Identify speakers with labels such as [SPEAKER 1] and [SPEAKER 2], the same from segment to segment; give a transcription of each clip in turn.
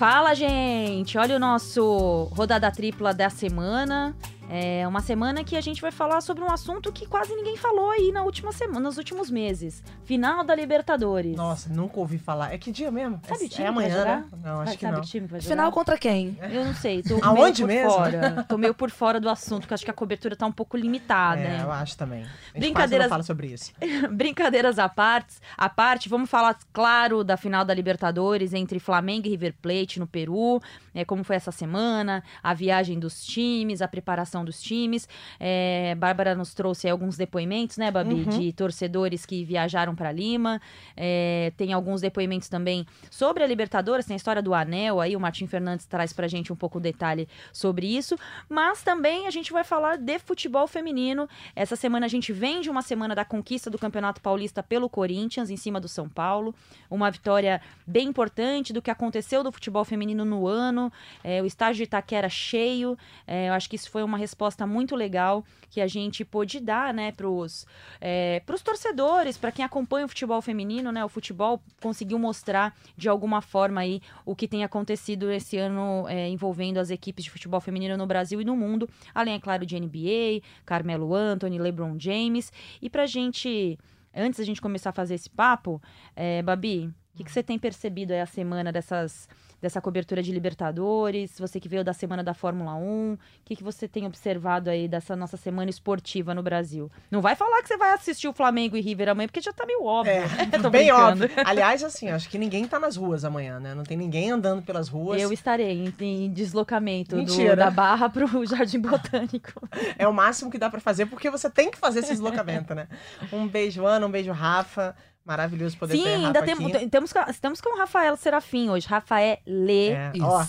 [SPEAKER 1] Fala, gente! Olha o nosso rodada tripla da semana. É uma semana que a gente vai falar sobre um assunto que quase ninguém falou aí na última semana, nos últimos meses. Final da Libertadores.
[SPEAKER 2] Nossa, nunca ouvi falar. É que dia mesmo?
[SPEAKER 1] Sabe
[SPEAKER 2] é,
[SPEAKER 1] o time
[SPEAKER 2] é amanhã,
[SPEAKER 1] que vai
[SPEAKER 2] né? Não, acho
[SPEAKER 1] Sabe
[SPEAKER 2] que
[SPEAKER 1] o
[SPEAKER 2] não.
[SPEAKER 1] time que vai jogar?
[SPEAKER 3] Final contra quem?
[SPEAKER 1] Eu não sei, tô
[SPEAKER 2] Aonde
[SPEAKER 1] meio por
[SPEAKER 2] mesmo?
[SPEAKER 1] fora. Tô meio por fora do assunto, porque acho que a cobertura tá um pouco limitada.
[SPEAKER 2] É,
[SPEAKER 1] né?
[SPEAKER 2] eu acho também. A gente quase
[SPEAKER 1] Brincadeiras-
[SPEAKER 2] não fala sobre isso.
[SPEAKER 1] Brincadeiras à parte, à parte, vamos falar, claro, da final da Libertadores entre Flamengo e River Plate no Peru, é, como foi essa semana, a viagem dos times, a preparação dos times. É, Bárbara nos trouxe alguns depoimentos, né, Babi,
[SPEAKER 2] Uhum.
[SPEAKER 1] de torcedores que viajaram para Lima. É, tem alguns depoimentos também sobre a Libertadores, tem a história do Anel aí, o Martim Fernandes traz pra gente um pouco o detalhe sobre isso. Mas também a gente vai falar de futebol feminino. Essa semana a gente vem de uma semana da conquista do Campeonato Paulista pelo Corinthians, em cima do São Paulo. Uma vitória bem importante do que aconteceu do futebol feminino no ano. É, o estádio de Itaquera cheio. É, eu acho que isso foi uma resposta muito legal que a gente pôde dar, né, pros, é, pros torcedores, para quem acompanha o futebol feminino, né? O futebol conseguiu mostrar de alguma forma aí o que tem acontecido esse ano é, envolvendo as equipes de futebol feminino no Brasil e no mundo, além, é claro, de NBA, Carmelo Anthony, LeBron James. E pra gente, antes da gente começar a fazer esse papo, é, Babi, o que, que você tem percebido aí a semana dessas, dessa cobertura de Libertadores? Você que veio da semana da Fórmula 1, o que, que você tem observado aí dessa nossa semana esportiva no Brasil? Não vai falar que você vai assistir o Flamengo e River amanhã, porque já tá meio óbvio.
[SPEAKER 2] É, bem
[SPEAKER 1] brincando.
[SPEAKER 2] óbvio. Aliás, assim, acho que ninguém tá nas ruas amanhã, né? Não tem ninguém andando pelas ruas.
[SPEAKER 1] Eu estarei em, em deslocamento do- da Barra pro Jardim Botânico.
[SPEAKER 2] É o máximo que dá pra fazer, porque você tem que fazer esse deslocamento, né? Um beijo, Ana, um beijo, Rafa. Maravilhoso poder
[SPEAKER 1] Sim,
[SPEAKER 2] ter
[SPEAKER 1] ainda tem, tem- temos, com- estamos com o Rafael Serafim hoje. Rafael Lê.
[SPEAKER 2] É,
[SPEAKER 3] Isso.
[SPEAKER 2] ó,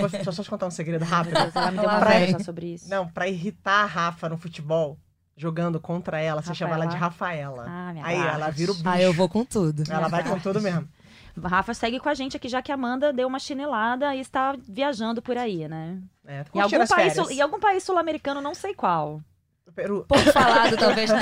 [SPEAKER 2] vou- deixa eu só te contar um segredo rápido.
[SPEAKER 1] Ela me deu uma já sobre isso.
[SPEAKER 2] Não, pra irritar a Rafa no futebol, jogando contra ela, você chama ela de Rafaela.
[SPEAKER 1] Ah, minha
[SPEAKER 2] Aí ela vira o bicho.
[SPEAKER 3] Ah, eu vou com tudo.
[SPEAKER 2] Ela vai com tudo mesmo.
[SPEAKER 1] Rafa segue com a gente aqui, já que a Amanda deu uma chinelada e está viajando por aí, né?
[SPEAKER 2] É,
[SPEAKER 1] Em algum, país, em algum país sul-americano, não sei qual.
[SPEAKER 2] Peru.
[SPEAKER 3] Pouco falado, talvez.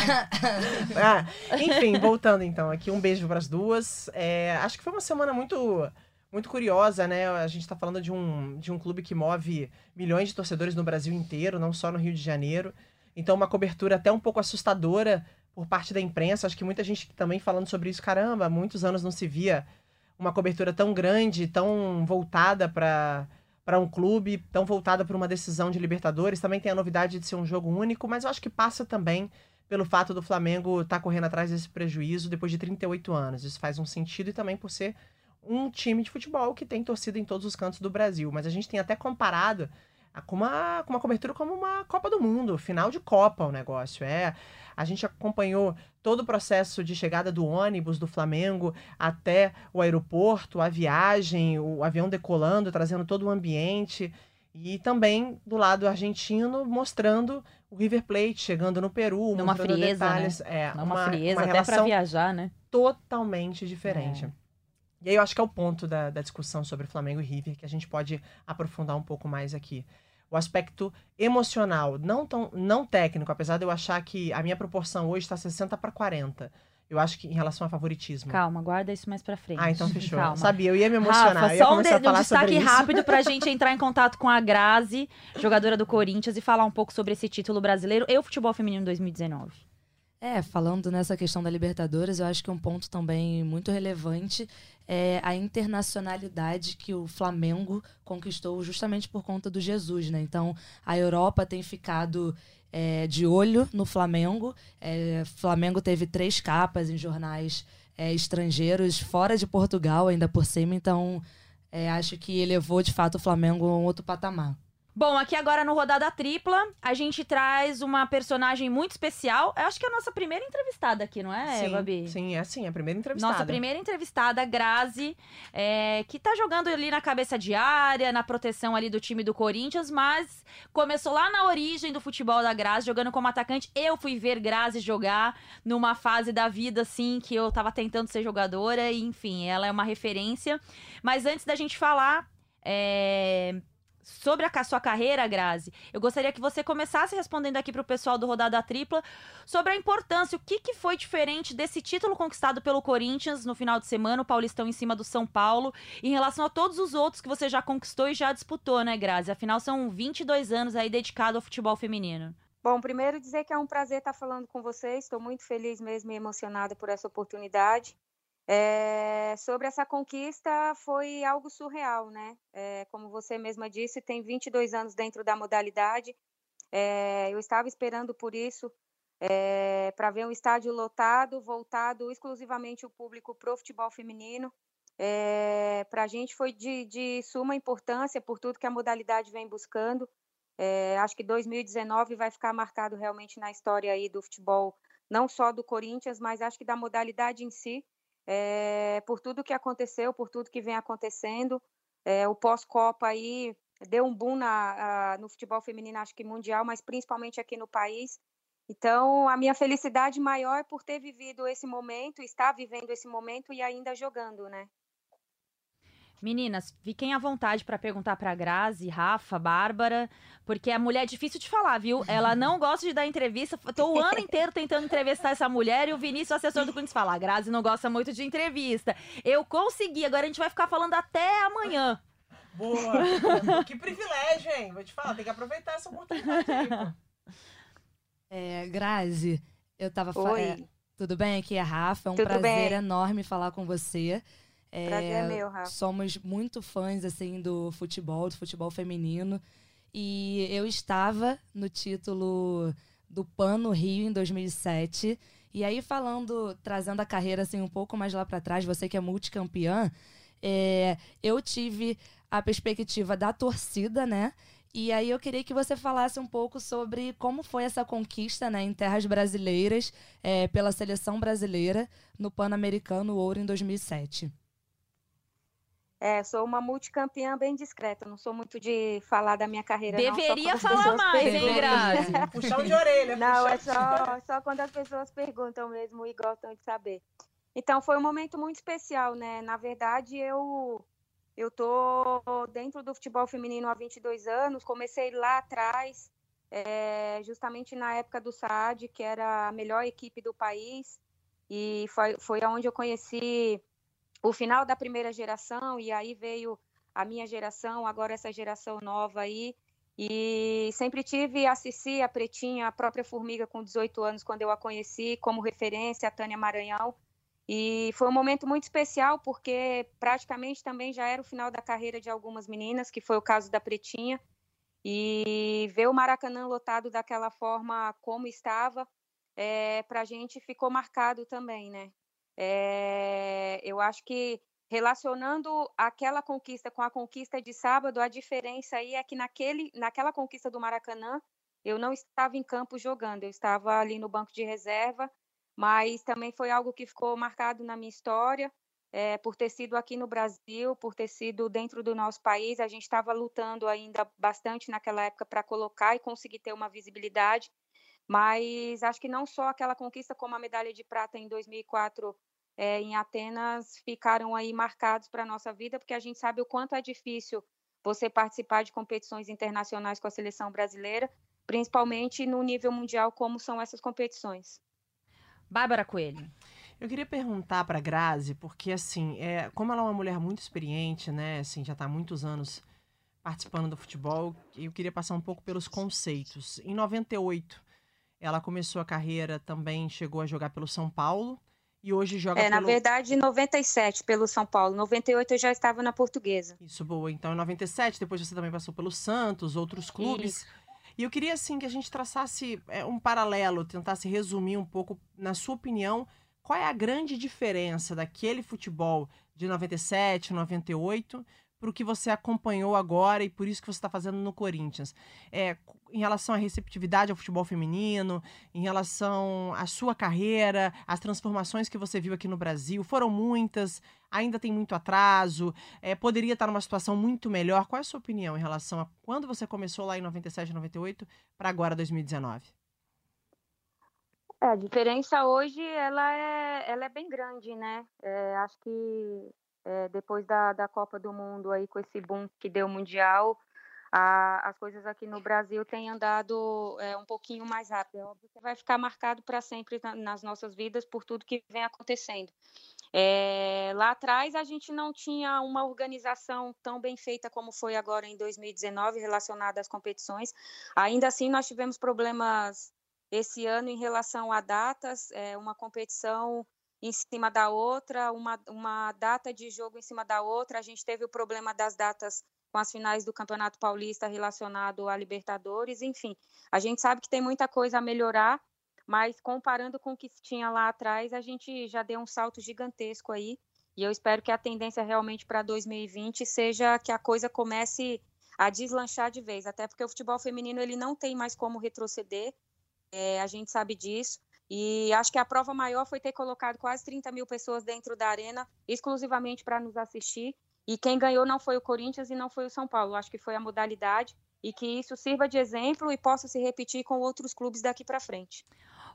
[SPEAKER 2] Ah, enfim, voltando então aqui, um beijo para as duas. É, acho que foi uma semana muito muito curiosa, né? A gente tá falando de um, de um clube que move milhões de torcedores no Brasil inteiro, não só no Rio de Janeiro. Então, uma cobertura até um pouco assustadora por parte da imprensa. Acho que muita gente também falando sobre isso. Caramba, muitos anos não se via uma cobertura tão grande, tão voltada para para um clube, tão voltada para uma decisão de Libertadores. Também tem a novidade de ser um jogo único, mas eu acho que passa também pelo fato do Flamengo estar correndo atrás desse prejuízo depois de 38 anos. Isso faz um sentido e também por ser um time de futebol que tem torcida em todos os cantos do Brasil. Mas a gente tem até comparado com uma, com uma cobertura como uma Copa do Mundo, final de Copa o negócio. É, a gente acompanhou todo o processo de chegada do ônibus do Flamengo até o aeroporto, a viagem, o avião decolando, trazendo todo o ambiente. E também do lado argentino, mostrando o River Plate chegando no Peru,
[SPEAKER 1] Numa frieza,
[SPEAKER 2] detalhes. É,
[SPEAKER 1] Dá uma, frieza até
[SPEAKER 2] relação
[SPEAKER 1] pra viajar, né?
[SPEAKER 2] totalmente diferente.
[SPEAKER 1] É.
[SPEAKER 2] E aí eu acho que é o ponto da, da discussão sobre Flamengo e River que a gente pode aprofundar um pouco mais aqui. O aspecto emocional, não, tão, não técnico, apesar de eu achar que a minha proporção hoje está 60 para 40. Eu acho que em relação a favoritismo.
[SPEAKER 1] Calma, guarda isso mais pra frente.
[SPEAKER 2] Ah, então fechou.
[SPEAKER 1] Calma.
[SPEAKER 2] Sabia, eu ia me emocionar.
[SPEAKER 1] Rafa, só um, de-
[SPEAKER 2] a
[SPEAKER 1] um destaque
[SPEAKER 2] sobre isso.
[SPEAKER 1] rápido pra gente entrar em contato com a Grazi, jogadora do Corinthians, e falar um pouco sobre esse título brasileiro e o futebol feminino 2019.
[SPEAKER 3] É, falando nessa questão da Libertadores, eu acho que um ponto também muito relevante é a internacionalidade que o Flamengo conquistou justamente por conta do Jesus, né? Então, a Europa tem ficado é, de olho no Flamengo. É, Flamengo teve três capas em jornais é, estrangeiros, fora de Portugal, ainda por cima. Então, é, acho que elevou de fato o Flamengo a um outro patamar.
[SPEAKER 1] Bom, aqui agora no Rodada Tripla, a gente traz uma personagem muito especial. Eu acho que é a nossa primeira entrevistada aqui, não é,
[SPEAKER 2] sim,
[SPEAKER 1] Babi?
[SPEAKER 2] sim, é sim, a primeira entrevistada.
[SPEAKER 1] Nossa primeira entrevistada, Grazi, é, que tá jogando ali na cabeça de área, na proteção ali do time do Corinthians, mas começou lá na origem do futebol da Grazi, jogando como atacante. Eu fui ver Grazi jogar numa fase da vida, assim, que eu tava tentando ser jogadora, e enfim, ela é uma referência. Mas antes da gente falar, é, sobre a sua carreira, Grazi, eu gostaria que você começasse respondendo aqui para o pessoal do Rodada Tripla sobre a importância, o que, que foi diferente desse título conquistado pelo Corinthians no final de semana, o Paulistão em cima do São Paulo, em relação a todos os outros que você já conquistou e já disputou, né, Grazi? Afinal, são 22 anos aí dedicado ao futebol feminino.
[SPEAKER 4] Bom, primeiro dizer que é um prazer estar falando com vocês, estou muito feliz mesmo e emocionada por essa oportunidade. É, sobre essa conquista foi algo surreal, né? É, como você mesma disse, tem 22 anos dentro da modalidade. É, eu estava esperando por isso, para ver um estádio lotado, voltado exclusivamente o público para o futebol feminino. para a gente foi de, de, suma importância por tudo que a modalidade vem buscando. acho que 2019 vai ficar marcado realmente na história aí do futebol, não só do Corinthians, mas acho que da modalidade em si é, por tudo que aconteceu, por tudo que vem acontecendo. É, o pós-Copa aí deu um boom na, a, no futebol feminino, acho que mundial, mas principalmente aqui no país. Então, a minha felicidade maior é por ter vivido esse momento, estar vivendo esse momento e ainda jogando, né?
[SPEAKER 1] Meninas, fiquem à vontade para perguntar para Grazi, Rafa, Bárbara, porque a mulher é difícil de falar, viu? Ela não gosta de dar entrevista. Tô o ano inteiro tentando entrevistar essa mulher e o Vinícius, o assessor do Corinthians, fala: a Grazi não gosta muito de entrevista. Eu consegui, agora a gente vai ficar falando até amanhã.
[SPEAKER 2] Boa! que privilégio, hein? Vou te falar, tem que aproveitar essa oportunidade aí,
[SPEAKER 3] É, Grazi, eu tava falando. É, tudo bem? Aqui é Rafa, é um
[SPEAKER 4] Tudo
[SPEAKER 3] prazer
[SPEAKER 4] bem.
[SPEAKER 3] enorme falar com você.
[SPEAKER 4] É, Prazer é meu, Rafa.
[SPEAKER 3] Somos muito fãs, assim, do futebol, do futebol feminino. E eu estava no título do PAN no Rio em 2007. E aí, falando, trazendo a carreira, assim, um pouco mais lá para trás, você que é multicampeã, é, eu tive a perspectiva da torcida, né? E aí eu queria que você falasse um pouco sobre como foi essa conquista né, em terras brasileiras é, pela seleção brasileira no Pan-Americano Ouro em 2007.
[SPEAKER 4] É, sou uma multicampeã bem discreta, não sou muito de falar da minha carreira.
[SPEAKER 1] Deveria
[SPEAKER 4] não,
[SPEAKER 1] falar mais,
[SPEAKER 4] perguntam.
[SPEAKER 1] hein, Grazi?
[SPEAKER 2] Puxão de orelha.
[SPEAKER 4] Não, é só, só quando as pessoas perguntam mesmo e gostam de saber. Então, foi um momento muito especial, né? Na verdade, eu eu tô dentro do futebol feminino há 22 anos, comecei lá atrás, é, justamente na época do SAAD, que era a melhor equipe do país, e foi, foi onde eu conheci o final da primeira geração e aí veio a minha geração, agora essa geração nova aí. E sempre tive a Cici, a Pretinha, a própria Formiga com 18 anos quando eu a conheci, como referência, a Tânia Maranhão. E foi um momento muito especial porque praticamente também já era o final da carreira de algumas meninas, que foi o caso da Pretinha. E ver o Maracanã lotado daquela forma como estava, é, para a gente ficou marcado também, né? É, eu acho que relacionando aquela conquista com a conquista de sábado, a diferença aí é que naquele, naquela conquista do Maracanã, eu não estava em campo jogando, eu estava ali no banco de reserva, mas também foi algo que ficou marcado na minha história, é, por ter sido aqui no Brasil, por ter sido dentro do nosso país. A gente estava lutando ainda bastante naquela época para colocar e conseguir ter uma visibilidade. Mas acho que não só aquela conquista, como a medalha de prata em 2004 é, em Atenas, ficaram aí marcados para a nossa vida, porque a gente sabe o quanto é difícil você participar de competições internacionais com a seleção brasileira, principalmente no nível mundial, como são essas competições.
[SPEAKER 1] Bárbara Coelho.
[SPEAKER 2] Eu queria perguntar para Grazi, porque assim, é, como ela é uma mulher muito experiente, né, assim, já está há muitos anos participando do futebol, eu queria passar um pouco pelos conceitos. Em 98, ela começou a carreira também, chegou a jogar pelo São Paulo e hoje joga
[SPEAKER 4] é,
[SPEAKER 2] pelo...
[SPEAKER 4] na verdade, 97 pelo São Paulo. 98 eu já estava na Portuguesa.
[SPEAKER 2] Isso, boa. Então, em 97, depois você também passou pelo Santos, outros clubes. Isso. E eu queria, assim, que a gente traçasse é, um paralelo, tentasse resumir um pouco, na sua opinião, qual é a grande diferença daquele futebol de 97, 98 para o que você acompanhou agora e por isso que você está fazendo no Corinthians. É, em relação à receptividade ao futebol feminino, em relação à sua carreira, as transformações que você viu aqui no Brasil, foram muitas, ainda tem muito atraso, é, poderia estar numa situação muito melhor. Qual é a sua opinião em relação a quando você começou lá em 97, 98 para agora 2019?
[SPEAKER 4] É, a diferença hoje ela é, ela é bem grande, né? É, acho que é, depois da, da Copa do Mundo aí com esse boom que deu Mundial, a, as coisas aqui no Brasil têm andado é, um pouquinho mais rápido. É que vai ficar marcado para sempre na, nas nossas vidas por tudo que vem acontecendo. É, lá atrás a gente não tinha uma organização tão bem feita como foi agora em 2019 relacionada às competições. Ainda assim, nós tivemos problemas esse ano em relação a datas, é, uma competição em cima da outra, uma, uma data de jogo em cima da outra. A gente teve o problema das datas com as finais do Campeonato Paulista relacionado à Libertadores, enfim. A gente sabe que tem muita coisa a melhorar, mas comparando com o que tinha lá atrás, a gente já deu um salto gigantesco aí. E eu espero que a tendência realmente para 2020 seja que a coisa comece a deslanchar de vez, até porque o futebol feminino ele não tem mais como retroceder, é, a gente sabe disso. E acho que a prova maior foi ter colocado quase 30 mil pessoas dentro da arena, exclusivamente para nos assistir. E quem ganhou não foi o Corinthians e não foi o São Paulo. Acho que foi a modalidade e que isso sirva de exemplo e possa se repetir com outros clubes daqui para frente.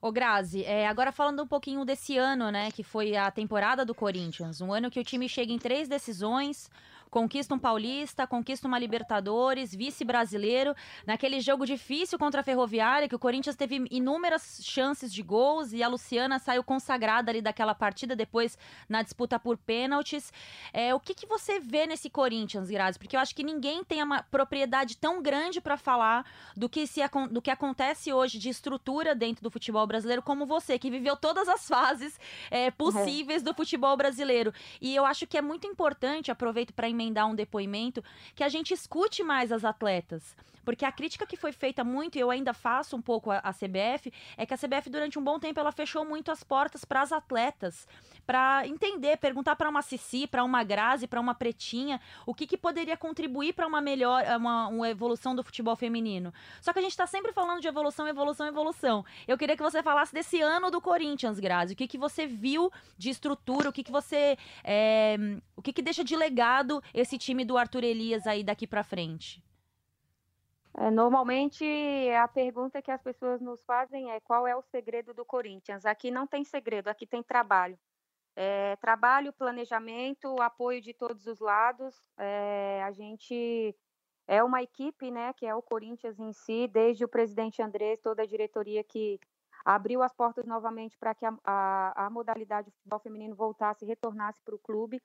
[SPEAKER 1] Ô Grazi, é, agora falando um pouquinho desse ano, né, que foi a temporada do Corinthians, um ano que o time chega em três decisões, conquista um Paulista, conquista uma Libertadores, vice-brasileiro, naquele jogo difícil contra a Ferroviária, que o Corinthians teve inúmeras chances de gols e a Luciana saiu consagrada ali daquela partida, depois na disputa por pênaltis. É, o que, que você vê nesse Corinthians, Grazi? Porque eu acho que ninguém tem uma propriedade tão grande para falar do que, se, do que acontece hoje de estrutura dentro do futebol brasileiro, como você, que viveu todas as fases é, possíveis uhum. do futebol brasileiro. E eu acho que é muito importante, aproveito para emendar um depoimento, que a gente escute mais as atletas. Porque a crítica que foi feita muito, e eu ainda faço um pouco a, a CBF, é que a CBF durante um bom tempo ela fechou muito as portas para as atletas, para entender, perguntar para uma Cici, para uma Grazi, para uma Pretinha, o que, que poderia contribuir para uma melhor, uma, uma evolução do futebol feminino. Só que a gente está sempre falando de evolução, evolução, evolução. Eu queria que você falasse desse ano do Corinthians, Grazi. O que, que você viu de estrutura, o que, que você. É, o que, que deixa de legado esse time do Arthur Elias aí daqui para frente?
[SPEAKER 4] É, normalmente a pergunta que as pessoas nos fazem é qual é o segredo do Corinthians. Aqui não tem segredo, aqui tem trabalho. É, trabalho, planejamento, apoio de todos os lados. É, a gente é uma equipe, né, que é o Corinthians em si, desde o presidente Andrés, toda a diretoria que abriu as portas novamente para que a, a, a modalidade de futebol feminino voltasse, retornasse para o clube.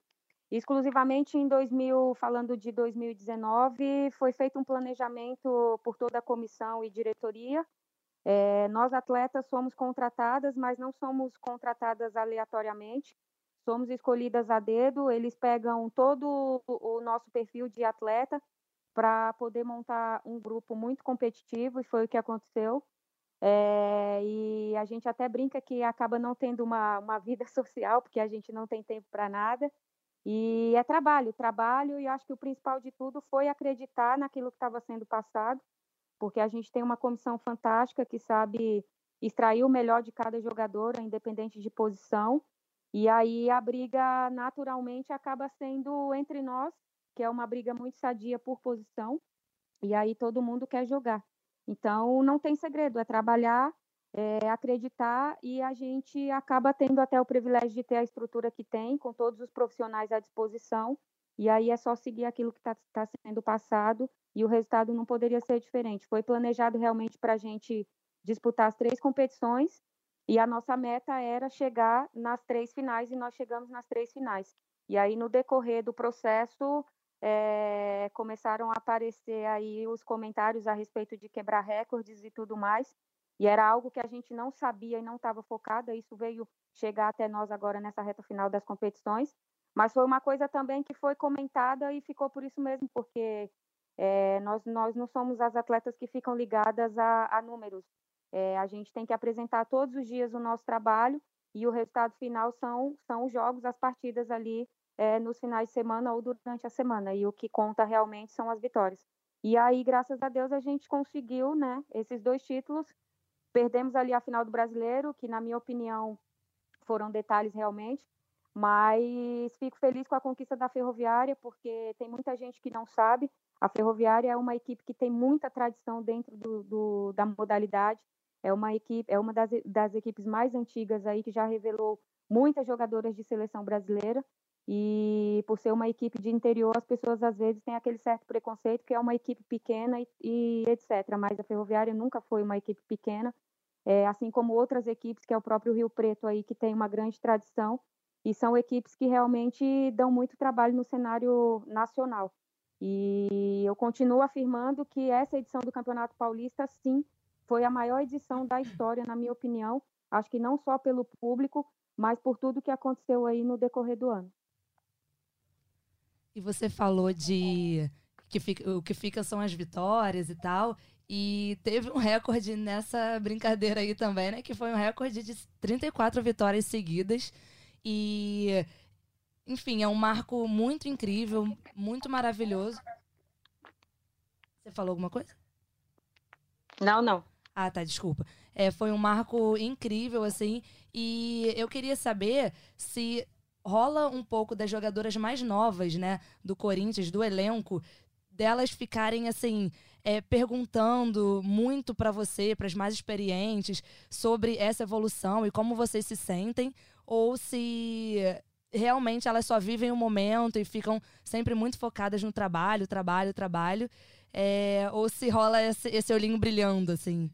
[SPEAKER 4] Exclusivamente em 2000, falando de 2019, foi feito um planejamento por toda a comissão e diretoria. É, nós atletas somos contratadas, mas não somos contratadas aleatoriamente. Somos escolhidas a dedo. Eles pegam todo o nosso perfil de atleta para poder montar um grupo muito competitivo e foi o que aconteceu. É, e a gente até brinca que acaba não tendo uma, uma vida social porque a gente não tem tempo para nada. E é trabalho, trabalho, e acho que o principal de tudo foi acreditar naquilo que estava sendo passado, porque a gente tem uma comissão fantástica que sabe extrair o melhor de cada jogador, independente de posição, e aí a briga naturalmente acaba sendo entre nós, que é uma briga muito sadia por posição, e aí todo mundo quer jogar. Então não tem segredo, é trabalhar é, acreditar e a gente acaba tendo até o privilégio de ter a estrutura que tem, com todos os profissionais à disposição, e aí é só seguir aquilo que está tá sendo passado e o resultado não poderia ser diferente. Foi planejado realmente para a gente disputar as três competições e a nossa meta era chegar nas três finais e nós chegamos nas três finais. E aí no decorrer do processo é, começaram a aparecer aí os comentários a respeito de quebrar recordes e tudo mais. E era algo que a gente não sabia e não estava focada, isso veio chegar até nós agora nessa reta final das competições, mas foi uma coisa também que foi comentada e ficou por isso mesmo, porque é, nós, nós não somos as atletas que ficam ligadas a, a números. É, a gente tem que apresentar todos os dias o nosso trabalho e o resultado final são, são os jogos, as partidas ali é, nos finais de semana ou durante a semana. E o que conta realmente são as vitórias. E aí, graças a Deus, a gente conseguiu né, esses dois títulos Perdemos ali a final do Brasileiro, que na minha opinião foram detalhes realmente, mas fico feliz com a conquista da Ferroviária, porque tem muita gente que não sabe. A Ferroviária é uma equipe que tem muita tradição dentro do, do, da modalidade. É uma equipe, é uma das, das equipes mais antigas aí que já revelou muitas jogadoras de seleção brasileira. E por ser uma equipe de interior, as pessoas às vezes têm aquele certo preconceito que é uma equipe pequena e, e etc. Mas a Ferroviária nunca foi uma equipe pequena, é, assim como outras equipes, que é o próprio Rio Preto aí, que tem uma grande tradição. E são equipes que realmente dão muito trabalho no cenário nacional. E eu continuo afirmando que essa edição do Campeonato Paulista, sim, foi a maior edição da história, na minha opinião. Acho que não só pelo público, mas por tudo que aconteceu aí no decorrer do ano.
[SPEAKER 3] E você falou de que fica, o que fica são as vitórias e tal. E teve um recorde nessa brincadeira aí também, né? Que foi um recorde de 34 vitórias seguidas. E, enfim, é um marco muito incrível, muito maravilhoso. Você falou alguma coisa?
[SPEAKER 4] Não, não.
[SPEAKER 3] Ah, tá, desculpa. É, foi um marco incrível, assim. E eu queria saber se rola um pouco das jogadoras mais novas, né, do Corinthians, do elenco, delas ficarem assim, é, perguntando muito para você, para as mais experientes, sobre essa evolução e como vocês se sentem, ou se realmente elas só vivem o momento e ficam sempre muito focadas no trabalho, trabalho, trabalho, é, ou se rola esse, esse olhinho brilhando, assim.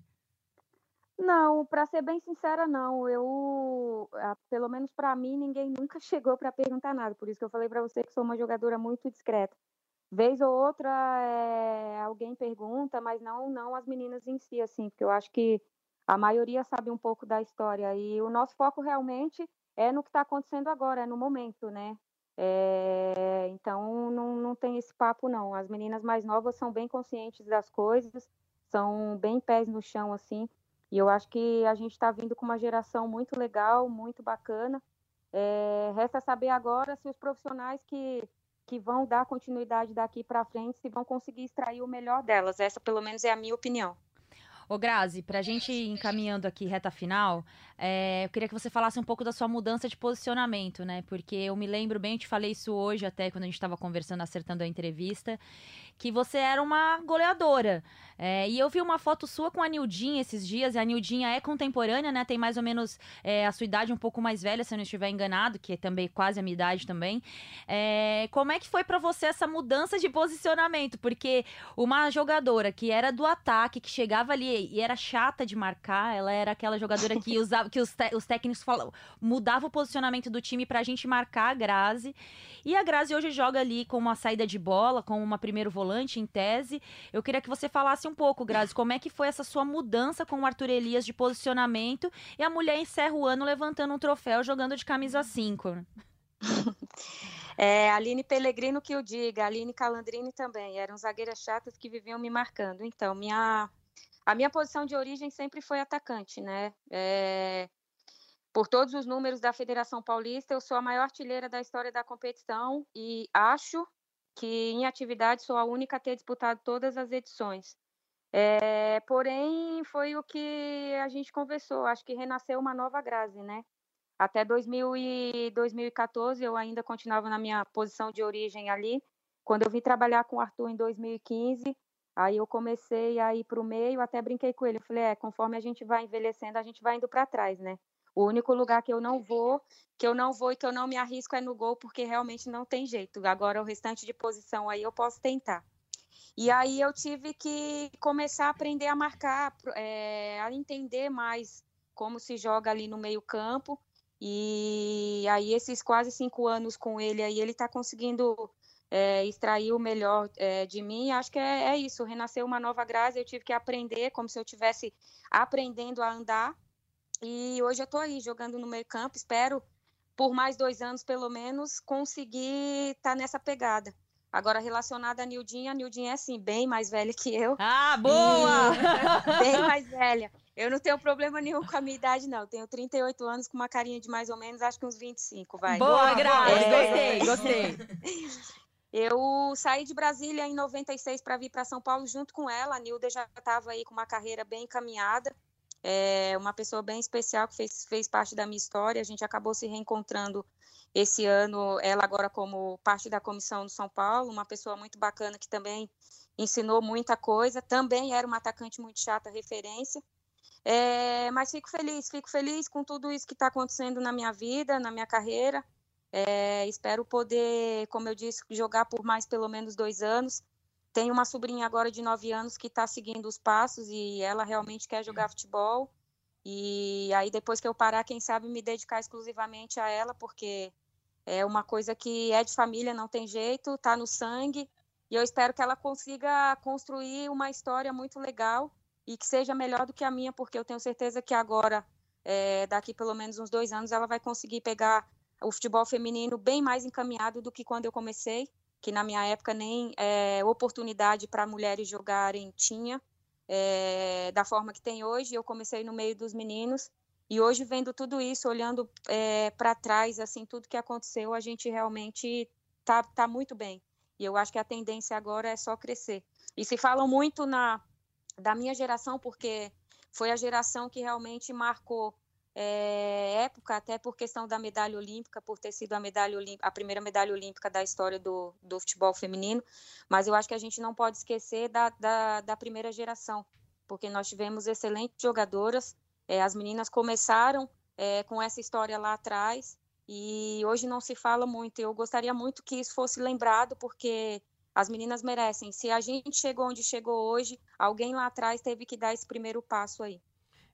[SPEAKER 4] Não, para ser bem sincera, não. Eu, ah, pelo menos para mim, ninguém nunca chegou para perguntar nada. Por isso que eu falei para você que sou uma jogadora muito discreta. Vez ou outra, é, alguém pergunta, mas não, não as meninas em si, assim, porque eu acho que a maioria sabe um pouco da história. E o nosso foco realmente é no que está acontecendo agora, é no momento, né? É, então não, não tem esse papo, não. As meninas mais novas são bem conscientes das coisas, são bem pés no chão, assim. E eu acho que a gente está vindo com uma geração muito legal, muito bacana. É, resta saber agora se os profissionais que, que vão dar continuidade daqui para frente se vão conseguir extrair o melhor delas. Essa, pelo menos, é a minha opinião.
[SPEAKER 1] Ô Grazi, para a gente ir encaminhando aqui reta final, é, eu queria que você falasse um pouco da sua mudança de posicionamento, né? Porque eu me lembro bem, eu te falei isso hoje até quando a gente estava conversando, acertando a entrevista, que você era uma goleadora. É, e eu vi uma foto sua com a Nildinha esses dias, e a Nildinha é contemporânea, né? Tem mais ou menos é, a sua idade um pouco mais velha, se eu não estiver enganado, que é também quase a minha idade também. Como é que foi para você essa mudança de posicionamento? Porque uma jogadora que era do ataque, que chegava ali e era chata de marcar, ela era aquela jogadora que usava, que os, os técnicos falavam, mudava o posicionamento do time pra gente marcar a Grazi. E a Grazi hoje joga ali com uma saída de bola, com uma primeiro volante em tese. Eu queria que você falasse um pouco, Grazi, como é que foi essa sua mudança com o Arthur Elias de posicionamento e a mulher encerra o ano levantando um troféu jogando de camisa 5.
[SPEAKER 4] É, Aline Pellegrino que eu diga, Aline Calandrini também, eram zagueiras chatas que viviam me marcando. Então, minha, a minha posição de origem sempre foi atacante, né? É, por todos os números da Federação Paulista, eu sou a maior artilheira da história da competição e acho que em atividade sou a única a ter disputado todas as edições. É, porém, foi o que a gente conversou, acho que renasceu uma nova Grazi, né? Até 2000 e 2014 eu ainda continuava na minha posição de origem ali. Quando eu vim trabalhar com o Arthur em 2015, aí eu comecei a ir para o meio, até brinquei com ele. Eu falei, é, conforme a gente vai envelhecendo, a gente vai indo para trás, né? O único lugar que eu não vou, que eu não vou e que eu não me arrisco é no gol, porque realmente não tem jeito. Agora, o restante de posição aí eu posso tentar. E aí eu tive que começar a aprender a marcar, é, a entender mais como se joga ali no meio campo. E aí esses quase cinco anos com ele aí, ele está conseguindo é, extrair o melhor é, de mim. Acho que é, é, isso, renasceu uma nova graça. Eu tive que aprender como se eu estivesse aprendendo a andar e hoje eu estou aí jogando no meio campo. Espero, por mais dois anos pelo menos, conseguir estar tá nessa pegada. Agora, relacionada a Nildinha, a Nildinha é assim, bem mais velha que eu.
[SPEAKER 1] Ah, boa!
[SPEAKER 4] E... bem mais velha. Eu não tenho problema nenhum com a minha idade, não. Tenho 38 anos, com uma carinha de mais ou menos, acho que uns 25, vai.
[SPEAKER 1] Boa, Graça! É... Gostei, gostei.
[SPEAKER 4] Eu saí de Brasília em 96 para vir para São Paulo junto com ela. A Nilda já estava aí com uma carreira bem encaminhada é uma pessoa bem especial que fez, fez parte da minha história. A gente acabou se reencontrando esse ano, ela agora como parte da comissão do São Paulo, uma pessoa muito bacana que também ensinou muita coisa. Também era uma atacante muito chata, referência. É, mas fico feliz, fico feliz com tudo isso que está acontecendo na minha vida, na minha carreira. É, espero poder, como eu disse, jogar por mais pelo menos dois anos. Tenho uma sobrinha agora de nove anos que está seguindo os passos e ela realmente quer jogar futebol. E aí, depois que eu parar, quem sabe me dedicar exclusivamente a ela, porque é uma coisa que é de família, não tem jeito, está no sangue. E eu espero que ela consiga construir uma história muito legal e que seja melhor do que a minha, porque eu tenho certeza que agora, é, daqui pelo menos uns dois anos, ela vai conseguir pegar o futebol feminino bem mais encaminhado do que quando eu comecei, que na minha época nem é, oportunidade para mulheres jogarem tinha é, da forma que tem hoje. Eu comecei no meio dos meninos e hoje vendo tudo isso, olhando é, para trás, assim tudo que aconteceu, a gente realmente tá, tá muito bem. E eu acho que a tendência agora é só crescer. E se falam muito na da minha geração porque foi a geração que realmente marcou é, época, até por questão da medalha olímpica, por ter sido a, medalha a primeira medalha olímpica da história do, do futebol feminino, mas eu acho que a gente não pode esquecer da, da, da primeira geração, porque nós tivemos excelentes jogadoras, é, as meninas começaram é, com essa história lá atrás, e hoje não se fala muito, eu gostaria muito que isso fosse lembrado, porque as meninas merecem, se a gente chegou onde chegou hoje, alguém lá atrás teve que dar esse primeiro passo aí.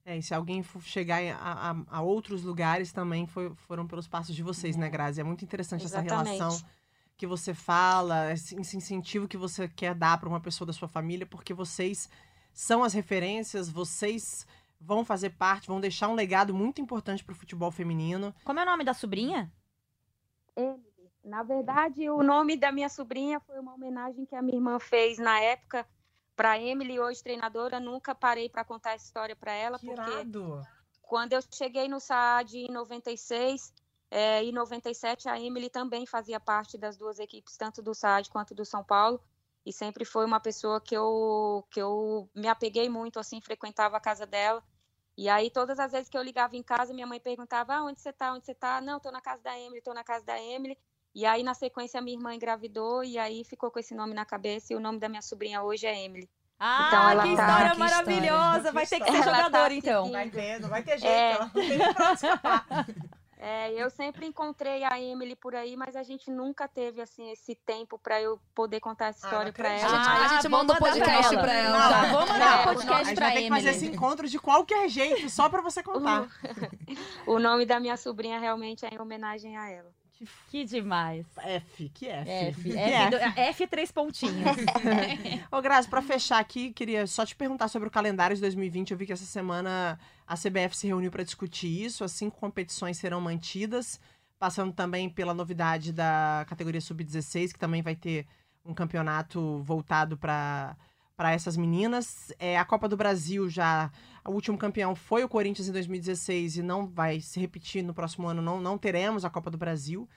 [SPEAKER 2] É, e se alguém chegar a, a, a outros lugares também foi, foram pelos passos de vocês, né, Grazi? É muito interessante Exatamente. essa relação que você fala, esse incentivo que você quer dar para uma pessoa da sua família, porque vocês são as referências, vocês vão fazer parte, vão deixar um legado muito importante para o futebol feminino.
[SPEAKER 1] Como é o nome da sobrinha?
[SPEAKER 4] Emily. Na verdade, o nome da minha sobrinha foi uma homenagem que a minha irmã fez na época para Emily, hoje treinadora, nunca parei para contar essa história para ela,
[SPEAKER 2] que
[SPEAKER 4] porque
[SPEAKER 2] irado.
[SPEAKER 4] quando eu cheguei no SAAD em 96 é, e 97, a Emily também fazia parte das duas equipes, tanto do SAAD quanto do São Paulo, e sempre foi uma pessoa que eu, que eu me apeguei muito, assim, frequentava a casa dela. E aí, todas as vezes que eu ligava em casa, minha mãe perguntava: ah, onde você tá? Onde você tá? Não, tô na casa da Emily, tô na casa da Emily. E aí, na sequência, minha irmã engravidou e aí ficou com esse nome na cabeça. E o nome da minha sobrinha hoje é Emily.
[SPEAKER 1] Ah, então, ela que tá... história que maravilhosa! História. Vai ter que ser jogadora, tá então.
[SPEAKER 2] Vai ter, não vai ter jeito, é... ela não tem pra escapar.
[SPEAKER 4] É, eu sempre encontrei a Emily por aí, mas a gente nunca teve assim esse tempo para eu poder contar essa ah, história ah, para ela.
[SPEAKER 3] Ah, a gente manda um podcast para ela. ela.
[SPEAKER 1] Não, vamos mandar um podcast para
[SPEAKER 2] Emily. fazer esse encontro de qualquer jeito, só para você contar.
[SPEAKER 4] o nome da minha sobrinha realmente é em homenagem a ela.
[SPEAKER 1] Que, que demais.
[SPEAKER 2] F, que F.
[SPEAKER 1] F, F, do, F três pontinhos.
[SPEAKER 2] Ô, Grazi, pra fechar aqui, queria só te perguntar sobre o calendário de 2020. Eu vi que essa semana a CBF se reuniu para discutir isso. As cinco competições serão mantidas, passando também pela novidade da categoria sub-16, que também vai ter um campeonato voltado para para essas meninas. É, a Copa do Brasil já. O último campeão foi o Corinthians em 2016 e não vai se repetir no próximo ano, não, não teremos a Copa do Brasil.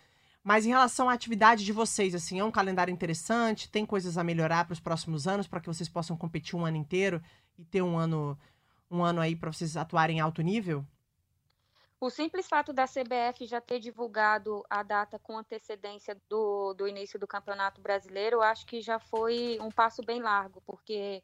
[SPEAKER 2] Mas em relação à atividade de vocês, assim, é um calendário interessante, tem coisas a melhorar para os próximos anos, para que vocês possam competir um ano inteiro e ter um ano, um ano aí para vocês atuarem em alto nível?
[SPEAKER 4] O simples fato da CBF já ter divulgado a data com antecedência do, do início do Campeonato Brasileiro, eu acho que já foi um passo bem largo, porque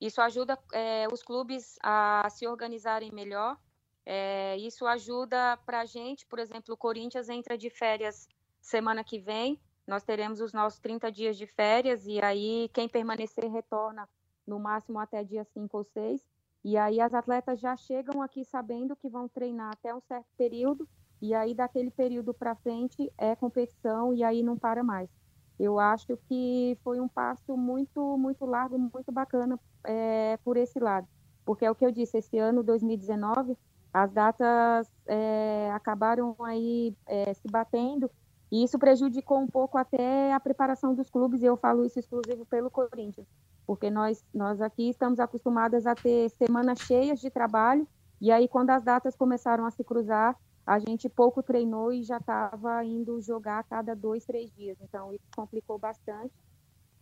[SPEAKER 4] isso ajuda é, os clubes a se organizarem melhor. É, isso ajuda para a gente, por exemplo, o Corinthians entra de férias semana que vem, nós teremos os nossos 30 dias de férias, e aí quem permanecer retorna no máximo até dia 5 ou 6. E aí as atletas já chegam aqui sabendo que vão treinar até um certo período, e aí daquele período para frente é competição e aí não para mais. Eu acho que foi um passo muito, muito largo, muito bacana é, por esse lado. Porque é o que eu disse, esse ano, 2019, as datas é, acabaram aí é, se batendo e isso prejudicou um pouco até a preparação dos clubes, e eu falo isso exclusivo pelo Corinthians porque nós, nós aqui estamos acostumadas a ter semanas cheias de trabalho, e aí quando as datas começaram a se cruzar, a gente pouco treinou e já estava indo jogar a cada dois, três dias. Então isso complicou bastante.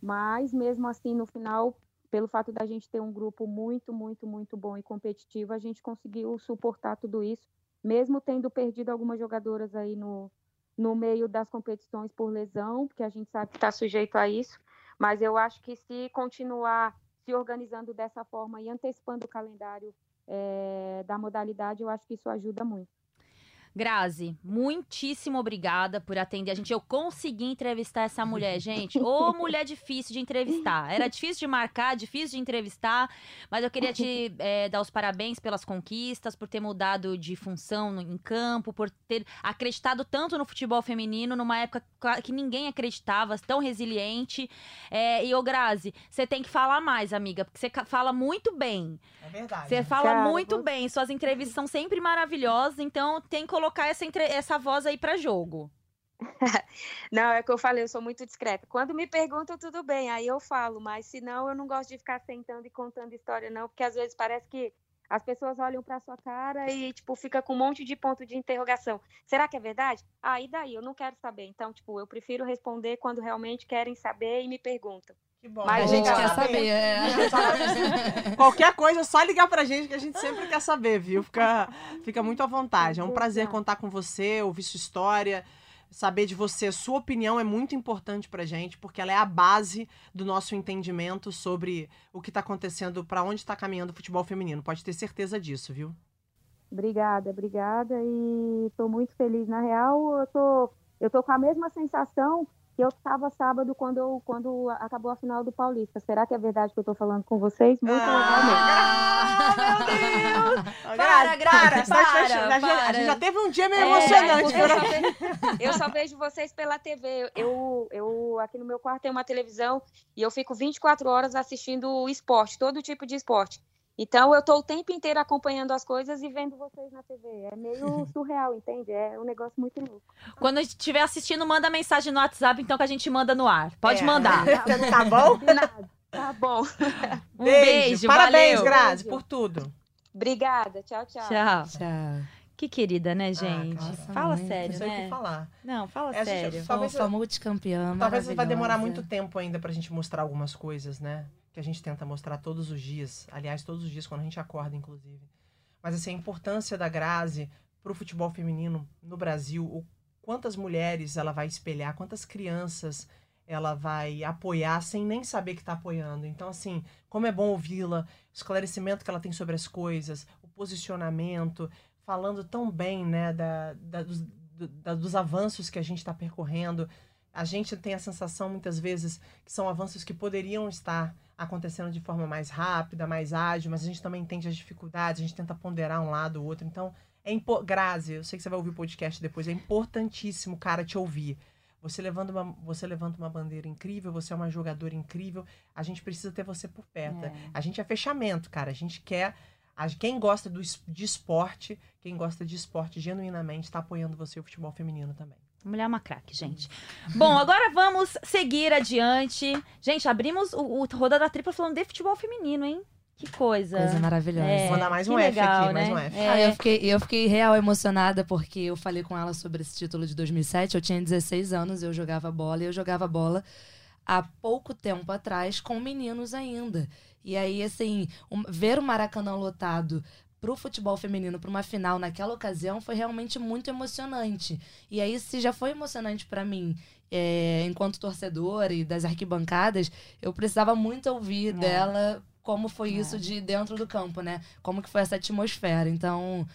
[SPEAKER 4] Mas mesmo assim, no final, pelo fato da gente ter um grupo muito, muito, muito bom e competitivo, a gente conseguiu suportar tudo isso, mesmo tendo perdido algumas jogadoras aí no, no meio das competições por lesão, porque a gente sabe que está sujeito a isso. Mas eu acho que se continuar se organizando dessa forma e antecipando o calendário é, da modalidade, eu acho que isso ajuda muito.
[SPEAKER 1] Grazi, muitíssimo obrigada por atender a gente. Eu consegui entrevistar essa mulher, gente. Ô, mulher difícil de entrevistar. Era difícil de marcar, difícil de entrevistar, mas eu queria te é, dar os parabéns pelas conquistas, por ter mudado de função no, em campo, por ter acreditado tanto no futebol feminino numa época que ninguém acreditava, tão resiliente. É, e, ô, Grazi, você tem que falar mais, amiga, porque você fala muito bem.
[SPEAKER 2] É verdade.
[SPEAKER 1] Você fala Cara, muito bem. Suas entrevistas são sempre maravilhosas, então tem que colocar essa, entre... essa voz aí para jogo.
[SPEAKER 4] não, é que eu falei, eu sou muito discreta. Quando me perguntam, tudo bem, aí eu falo, mas se não, eu não gosto de ficar sentando e contando história, não, porque às vezes parece que as pessoas olham para sua cara e, tipo, fica com um monte de ponto de interrogação. Será que é verdade? Ah, e daí? Eu não quero saber. Então, tipo, eu prefiro responder quando realmente querem saber e me perguntam.
[SPEAKER 2] Que bom.
[SPEAKER 3] Mas a gente quer saber. É.
[SPEAKER 2] Qualquer coisa, é só ligar pra gente que a gente sempre quer saber, viu? Fica, fica muito à vontade. É um prazer contar com você, ouvir sua história, saber de você. Sua opinião é muito importante pra gente, porque ela é a base do nosso entendimento sobre o que tá acontecendo, para onde está caminhando o futebol feminino. Pode ter certeza disso, viu?
[SPEAKER 4] Obrigada, obrigada. E tô muito feliz. Na real, eu tô, eu tô com a mesma sensação que eu estava sábado quando, eu, quando acabou a final do Paulista. Será que é verdade que eu estou falando com vocês? Muito
[SPEAKER 2] ah, legal mesmo. Meu Deus! para, Grara, para, para, A gente já teve um dia meio é, emocionante.
[SPEAKER 4] Eu só, vejo, eu só, vejo, vocês pela TV. Eu, eu, aqui no meu quarto tem uma televisão e eu fico 24 horas assistindo esporte, todo tipo de esporte. Então eu estou o tempo inteiro acompanhando as coisas e vendo vocês na TV. É meio surreal, entende? É um negócio muito louco.
[SPEAKER 1] Quando estiver assistindo, manda mensagem no WhatsApp, então que a gente manda no ar. Pode é. mandar.
[SPEAKER 2] tá bom?
[SPEAKER 4] Nada. Tá bom.
[SPEAKER 1] Um beijo. beijo
[SPEAKER 2] Parabéns,
[SPEAKER 1] valeu.
[SPEAKER 2] Grazi, por tudo.
[SPEAKER 4] Obrigada. Tchau, tchau.
[SPEAKER 1] Tchau. Tchau. Que querida, né, ah, gente?
[SPEAKER 2] Ah,
[SPEAKER 1] nossa, fala mãe. sério,
[SPEAKER 2] não
[SPEAKER 1] né?
[SPEAKER 2] o que falar.
[SPEAKER 1] Não, fala é, sério.
[SPEAKER 3] Gente, talvez Fofa multicampeã,
[SPEAKER 2] Talvez vai demorar muito tempo ainda pra gente mostrar algumas coisas, né? Que a gente tenta mostrar todos os dias. Aliás, todos os dias, quando a gente acorda, inclusive. Mas, assim, a importância da Grazi pro futebol feminino no Brasil, o quantas mulheres ela vai espelhar, quantas crianças ela vai apoiar sem nem saber que está apoiando. Então, assim, como é bom ouvi-la, o esclarecimento que ela tem sobre as coisas, o posicionamento, falando tão bem né, da, da, dos, da, dos avanços que a gente está percorrendo. A gente tem a sensação, muitas vezes, que são avanços que poderiam estar acontecendo de forma mais rápida, mais ágil, mas a gente também entende as dificuldades, a gente tenta ponderar um lado ou outro. Então, é impo... Grazi, eu sei que você vai ouvir o podcast depois, é importantíssimo, cara, te ouvir. Você levando uma, você levanta uma bandeira incrível, você é uma jogadora incrível. A gente precisa ter você por perto. É. A gente é fechamento, cara. A gente quer quem gosta do, de esporte, quem gosta de esporte genuinamente, está apoiando você o futebol feminino também.
[SPEAKER 1] Mulher é uma craque, gente. Bom, agora vamos seguir adiante. Gente, abrimos o, o Roda da Tripla falando de futebol feminino, hein? Que coisa.
[SPEAKER 3] Coisa maravilhosa. É,
[SPEAKER 2] Vou mandar mais um F aqui, né? mais um F.
[SPEAKER 3] É. Ah, eu, fiquei, eu fiquei real emocionada porque eu falei com ela sobre esse título de 2007. Eu tinha 16 anos, eu jogava bola e eu jogava bola há pouco tempo atrás com meninos ainda. E aí, assim, um, ver o Maracanã lotado pro futebol feminino, para uma final naquela ocasião, foi realmente muito emocionante. E aí, se já foi emocionante para mim, é, enquanto torcedora e das arquibancadas, eu precisava muito ouvir é. dela como foi é. isso de dentro do campo, né? Como que foi essa atmosfera. Então,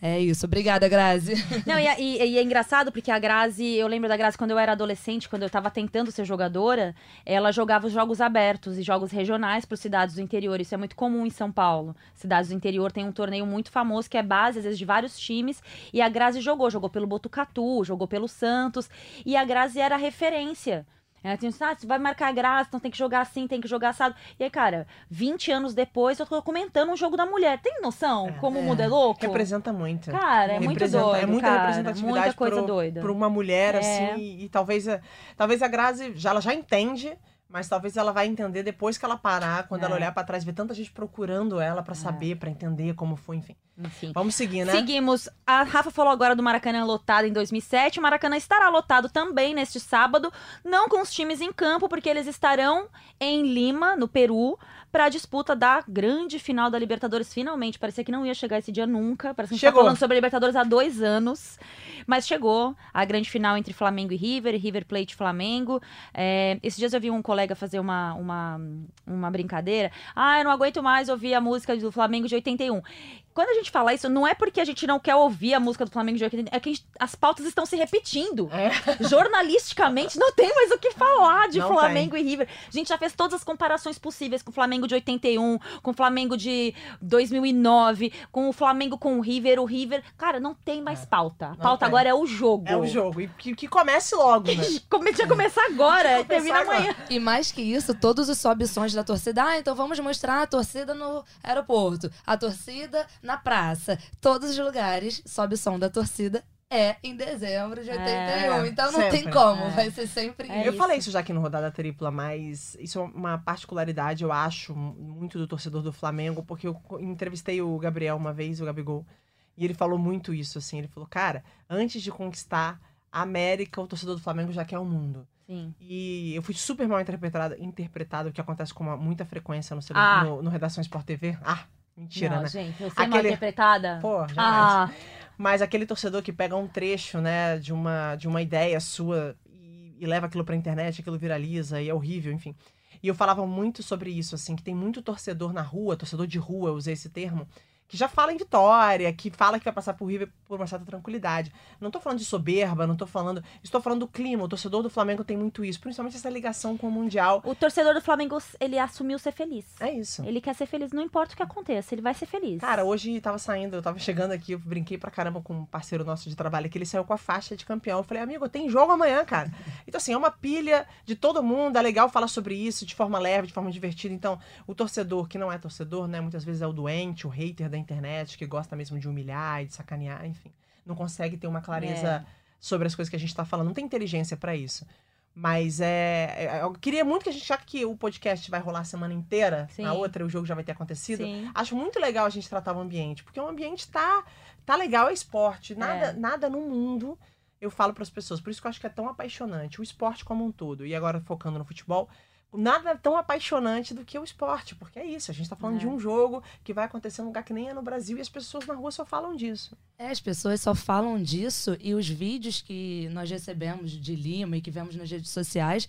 [SPEAKER 3] é isso. Obrigada, Grazi.
[SPEAKER 1] Não, e, e, e, é engraçado porque a Grazi, eu lembro da Grazi quando eu era adolescente, quando eu tava tentando ser jogadora, ela jogava os jogos abertos e jogos regionais para cidades do interior. Isso é muito comum em São Paulo. Cidades do interior tem um torneio muito famoso que é base, às vezes, de vários times. E a Grazi jogou, jogou pelo Botucatu, jogou pelo Santos. E a Grazi era referência. Ela ah, você vai marcar graça, então tem que jogar assim, tem que jogar assado. E aí, cara, 20 anos depois, eu tô comentando um jogo da mulher. Tem noção é, como é. muda é louco?
[SPEAKER 2] Representa muito.
[SPEAKER 1] Cara, é muito doido.
[SPEAKER 2] É muita
[SPEAKER 1] cara,
[SPEAKER 2] representatividade
[SPEAKER 1] muita coisa
[SPEAKER 2] pro,
[SPEAKER 1] doida.
[SPEAKER 2] Pra uma mulher, é. assim, e, e, talvez, talvez a Grazi, já, ela já entende mas talvez ela vai entender depois que ela parar, quando é. ela olhar para trás, ver tanta gente procurando ela para é. saber, para entender como foi, enfim. enfim. Vamos seguir, né?
[SPEAKER 1] Seguimos. A Rafa falou agora do Maracanã lotado em 2007. O Maracanã estará lotado também neste sábado, não com os times em campo, porque eles estarão em Lima, no Peru, para a disputa da grande final da Libertadores. Finalmente, parecia que não ia chegar esse dia nunca. Parece que a gente tá Chegou. tá falando sobre a Libertadores há dois anos. Mas chegou a grande final entre Flamengo e River, River Plate e Flamengo. É, esses dias eu vi um colega fazer uma, uma, uma brincadeira. Ah, eu não aguento mais ouvir a música do Flamengo de 81 quando a gente fala isso, não é porque a gente não quer ouvir a música do Flamengo de 80, é que gente, as pautas estão se repetindo.
[SPEAKER 2] É.
[SPEAKER 1] Jornalisticamente, não tem mais o que falar de
[SPEAKER 2] Não
[SPEAKER 1] Flamengo e River. A gente já fez todas as comparações possíveis com o Flamengo de 81, com o Flamengo de 2009, com o Flamengo com o River. O River, cara, não tem mais pauta. A
[SPEAKER 2] Não
[SPEAKER 1] pauta
[SPEAKER 2] tem.
[SPEAKER 1] agora é o jogo.
[SPEAKER 2] É o jogo. E que, que comece logo, né?
[SPEAKER 1] Tinha que começar agora, termina
[SPEAKER 2] agora.
[SPEAKER 1] amanhã.
[SPEAKER 3] E mais que isso, todos os sobe-sons da torcida. Ah, então vamos mostrar a torcida no aeroporto, a torcida na praça. Todos os lugares, sobe-som da torcida é em dezembro de 81.
[SPEAKER 2] É,
[SPEAKER 3] então não tem
[SPEAKER 2] sempre.
[SPEAKER 3] como,
[SPEAKER 1] É.
[SPEAKER 3] vai ser sempre
[SPEAKER 1] É
[SPEAKER 2] eu
[SPEAKER 1] isso.
[SPEAKER 2] falei isso já aqui no Rodada Tripla, mas isso é uma particularidade, eu acho, muito do torcedor do Flamengo, porque eu entrevistei o Gabriel uma vez, o Gabigol, e ele falou muito isso, assim. Ele falou, cara, antes de conquistar a América, o torcedor do Flamengo já quer o mundo.
[SPEAKER 1] Sim.
[SPEAKER 2] E eu fui super mal interpretado, interpretado o que acontece com uma- muita frequência no,
[SPEAKER 1] Ah.
[SPEAKER 2] no, no Redação Sport TV. Ah, mentira,
[SPEAKER 1] não,
[SPEAKER 2] né?
[SPEAKER 1] gente, você é mal
[SPEAKER 2] Aquele-
[SPEAKER 1] interpretada.
[SPEAKER 2] Pô, jamais.
[SPEAKER 1] ah,
[SPEAKER 2] Mas aquele torcedor que pega um trecho, né, de uma, de uma ideia sua e, e leva aquilo pra internet, aquilo viraliza e é horrível, enfim. E eu falava muito sobre isso, assim, que tem muito torcedor na rua, torcedor de rua, eu usei esse termo, que já fala em vitória, que fala que vai passar por River por uma certa tranquilidade. Não tô falando de soberba, não tô falando. Estou falando do clima. O torcedor do Flamengo tem muito isso, principalmente essa ligação com o Mundial.
[SPEAKER 1] o torcedor do Flamengo, ele assumiu ser feliz.
[SPEAKER 2] É isso.
[SPEAKER 1] Ele quer ser feliz, não importa o que aconteça, ele vai ser feliz.
[SPEAKER 2] Cara, hoje tava saindo, eu tava chegando aqui, eu brinquei pra caramba com um parceiro nosso de trabalho que ele saiu com a faixa de campeão. Eu falei, amigo, tem jogo amanhã, cara. Então, assim, é uma pilha de todo mundo, é legal falar sobre isso de forma leve, de forma divertida. Então, o torcedor que não é torcedor, né, muitas vezes é o doente, o hater da internet, que gosta mesmo de humilhar e de sacanear, enfim. Não consegue ter uma clareza sobre as coisas que a gente tá falando, não tem inteligência pra isso. Mas é, é- Eu queria muito que a gente, já que o podcast vai rolar a semana inteira,
[SPEAKER 1] Sim.
[SPEAKER 2] a outra o jogo já vai ter acontecido,
[SPEAKER 1] Sim.
[SPEAKER 2] Acho muito legal a gente tratar o ambiente, porque o ambiente tá, tá legal, é esporte. Nada,
[SPEAKER 1] É.
[SPEAKER 2] nada no mundo, eu falo para as pessoas, por isso que eu acho que é tão apaixonante, o esporte como um todo. E agora focando no futebol, nada tão apaixonante do que o esporte, porque é isso, a gente tá falando
[SPEAKER 1] É.
[SPEAKER 2] de um jogo que vai acontecer num lugar que nem é no Brasil e as pessoas na rua só falam disso.
[SPEAKER 3] É, as pessoas só falam disso e os vídeos que nós recebemos de Lima e que vemos nas redes sociais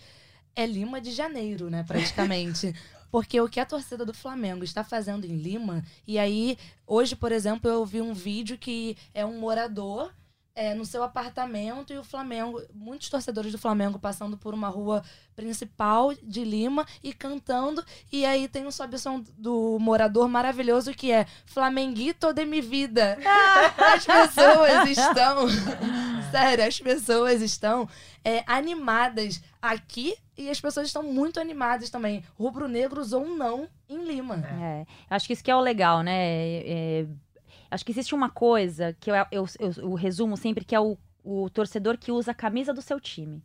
[SPEAKER 3] é Lima de janeiro, né, praticamente. Porque o que a torcida do Flamengo está fazendo em Lima, e aí, hoje, por exemplo, eu vi um vídeo que é um morador é, no seu apartamento e o Flamengo, muitos torcedores do Flamengo passando por uma rua principal de Lima e cantando, e aí tem um sobe-som do morador maravilhoso que é Flamenguito de mi vida. As pessoas estão. Sério, as pessoas estão é, animadas aqui e as pessoas estão muito animadas também, rubro-negros ou não, em Lima.
[SPEAKER 1] É, acho que isso que é o legal, né? Acho que existe uma coisa que eu, eu, eu, eu resumo sempre, que é o, o torcedor que usa a camisa do seu time.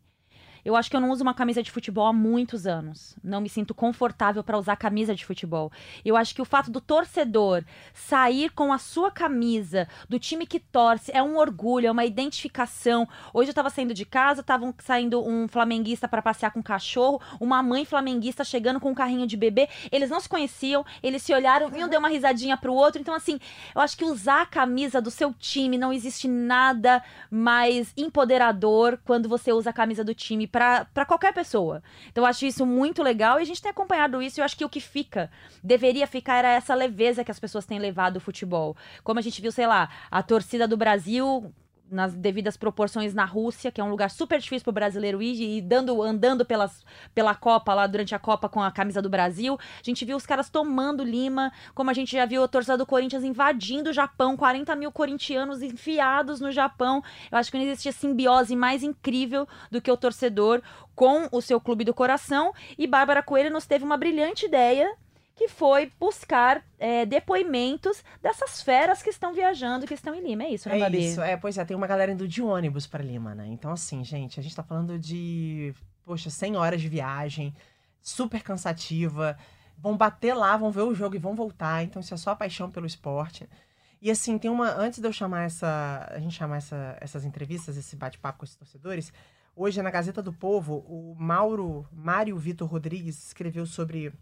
[SPEAKER 1] Eu acho que eu não uso uma camisa de futebol há muitos anos. Não me sinto confortável para usar camisa de futebol. Eu acho que o fato do torcedor sair com a sua camisa do time que torce é um orgulho, é uma identificação. Hoje eu tava saindo de casa, tava saindo um flamenguista para passear com um cachorro, uma mãe flamenguista chegando com um carrinho de bebê. Eles não se conheciam, eles se olharam e um deu uma risadinha pro outro. Então, assim, eu acho que usar a camisa do seu time não existe nada mais empoderador quando você usa a camisa do time pra qualquer pessoa. Então eu acho isso muito legal e a gente tem acompanhado isso. E eu acho que o que fica, deveria ficar, era essa leveza que as pessoas têm levado o futebol. Como a gente viu, sei lá, a torcida do Brasil nas devidas proporções na Rússia, que é um lugar super difícil pro brasileiro ir, e dando, andando pelas, pela Copa lá durante a Copa com a camisa do Brasil. A gente viu os caras tomando Lima, como a gente já viu a torcida do Corinthians invadindo o Japão, 40 mil corintianos enfiados no Japão. Eu acho que não existia simbiose mais incrível do que o torcedor com o seu clube do coração. E Bárbara Coelho nos teve uma brilhante ideia que foi buscar é, depoimentos dessas feras que estão viajando, que estão em Lima. É isso, né,
[SPEAKER 2] É
[SPEAKER 1] Babi?
[SPEAKER 2] isso, é, pois é, tem uma galera indo de ônibus pra Lima, né? Então, assim, gente, a gente tá falando de, poxa, 100 horas de viagem, super cansativa. Vão bater lá, vão ver o jogo e vão voltar. Então, isso é só paixão pelo esporte. E assim, tem uma. Antes de eu chamar essa. A gente chamar essa, essas entrevistas, esse bate-papo com esses torcedores, hoje na Gazeta do Povo, o Mauro, Mário Vitor Rodrigues escreveu sobre,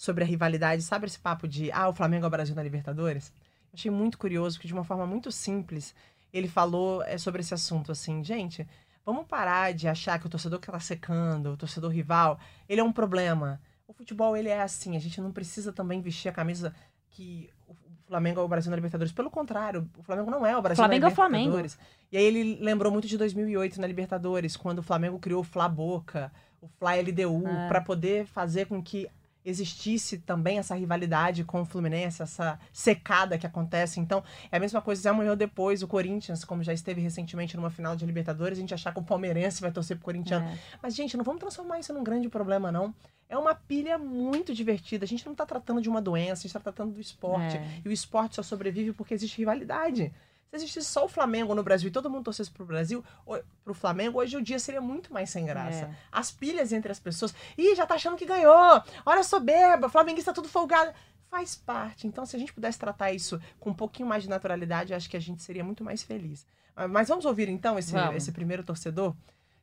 [SPEAKER 2] sobre a rivalidade. Sabe esse papo de ah, o Flamengo é o Brasil na Libertadores? Eu achei muito curioso, porque de uma forma muito simples, ele falou é, sobre esse assunto, assim, gente, vamos parar de achar que o torcedor que tá secando, o torcedor rival, ele é um problema. O futebol, ele é assim, a gente não precisa também vestir a camisa que o Flamengo é o Brasil na Libertadores. Pelo contrário, o Flamengo não é o Brasil
[SPEAKER 1] Flamengo
[SPEAKER 2] na
[SPEAKER 1] é o Flamengo.
[SPEAKER 2] Libertadores. E aí ele lembrou muito de 2008 na Libertadores, quando o Flamengo criou o Fla Boca, o Fla LDU,
[SPEAKER 1] É.
[SPEAKER 2] pra poder fazer com que existisse também essa rivalidade com o Fluminense, essa secada que acontece. Então, é a mesma coisa amanhã ou depois o Corinthians, como já esteve recentemente numa final de Libertadores, a gente achar que o palmeirense vai torcer pro corintiano.
[SPEAKER 1] É.
[SPEAKER 2] Mas, gente, não vamos transformar isso num grande problema, não. É uma pilha muito divertida. A gente não tá tratando de uma doença, a gente tá tratando do esporte.
[SPEAKER 1] É.
[SPEAKER 2] E o esporte só sobrevive porque existe rivalidade. Se existisse só o Flamengo no Brasil e todo mundo torcesse pro Brasil, o- pro Flamengo, hoje o dia seria muito mais sem graça.
[SPEAKER 1] É.
[SPEAKER 2] As pilhas entre as pessoas. Ih, já tá achando que ganhou! Olha a soberba, flamenguista tudo folgado. Faz parte. Então, se a gente pudesse tratar isso com um pouquinho mais de naturalidade, eu acho que a gente seria muito mais feliz. Mas vamos ouvir então esse,
[SPEAKER 1] Vamos.
[SPEAKER 2] esse primeiro torcedor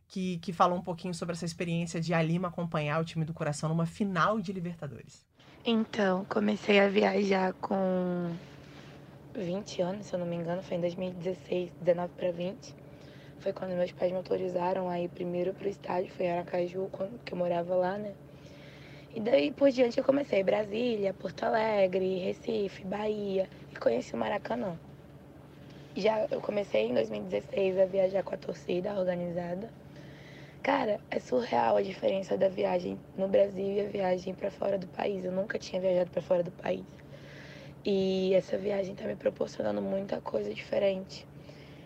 [SPEAKER 2] que, que falou um pouquinho sobre essa experiência de a Lima acompanhar o time do coração numa final de Libertadores.
[SPEAKER 5] Então, comecei a viajar com 20 anos, se eu não me engano, foi em 2016, 19 para 20. Foi quando meus pais me autorizaram a ir primeiro pro estádio, foi em Aracaju, que eu morava lá, né? E daí por diante eu comecei Brasília, Porto Alegre, Recife, Bahia e conheci o Maracanã. Já eu comecei em 2016 a viajar com a torcida organizada. Cara, é surreal a diferença da viagem no Brasil e a viagem para fora do país. Eu nunca tinha viajado para fora do país. E essa viagem tá me proporcionando muita coisa diferente.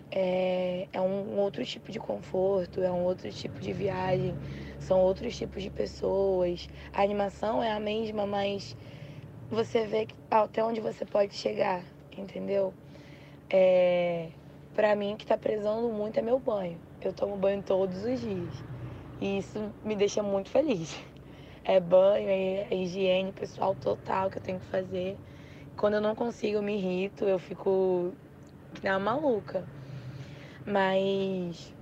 [SPEAKER 5] É, é um outro tipo de conforto, é um outro tipo de viagem, são outros tipos de pessoas. A animação é a mesma, mas você vê até onde você pode chegar, entendeu? É, para mim, que tá prezando muito é meu banho. Eu tomo banho todos os dias. E isso me deixa muito feliz. É banho, é é higiene pessoal total que eu tenho que fazer. Quando eu não consigo, eu me irrito, eu fico que nem maluca. Mas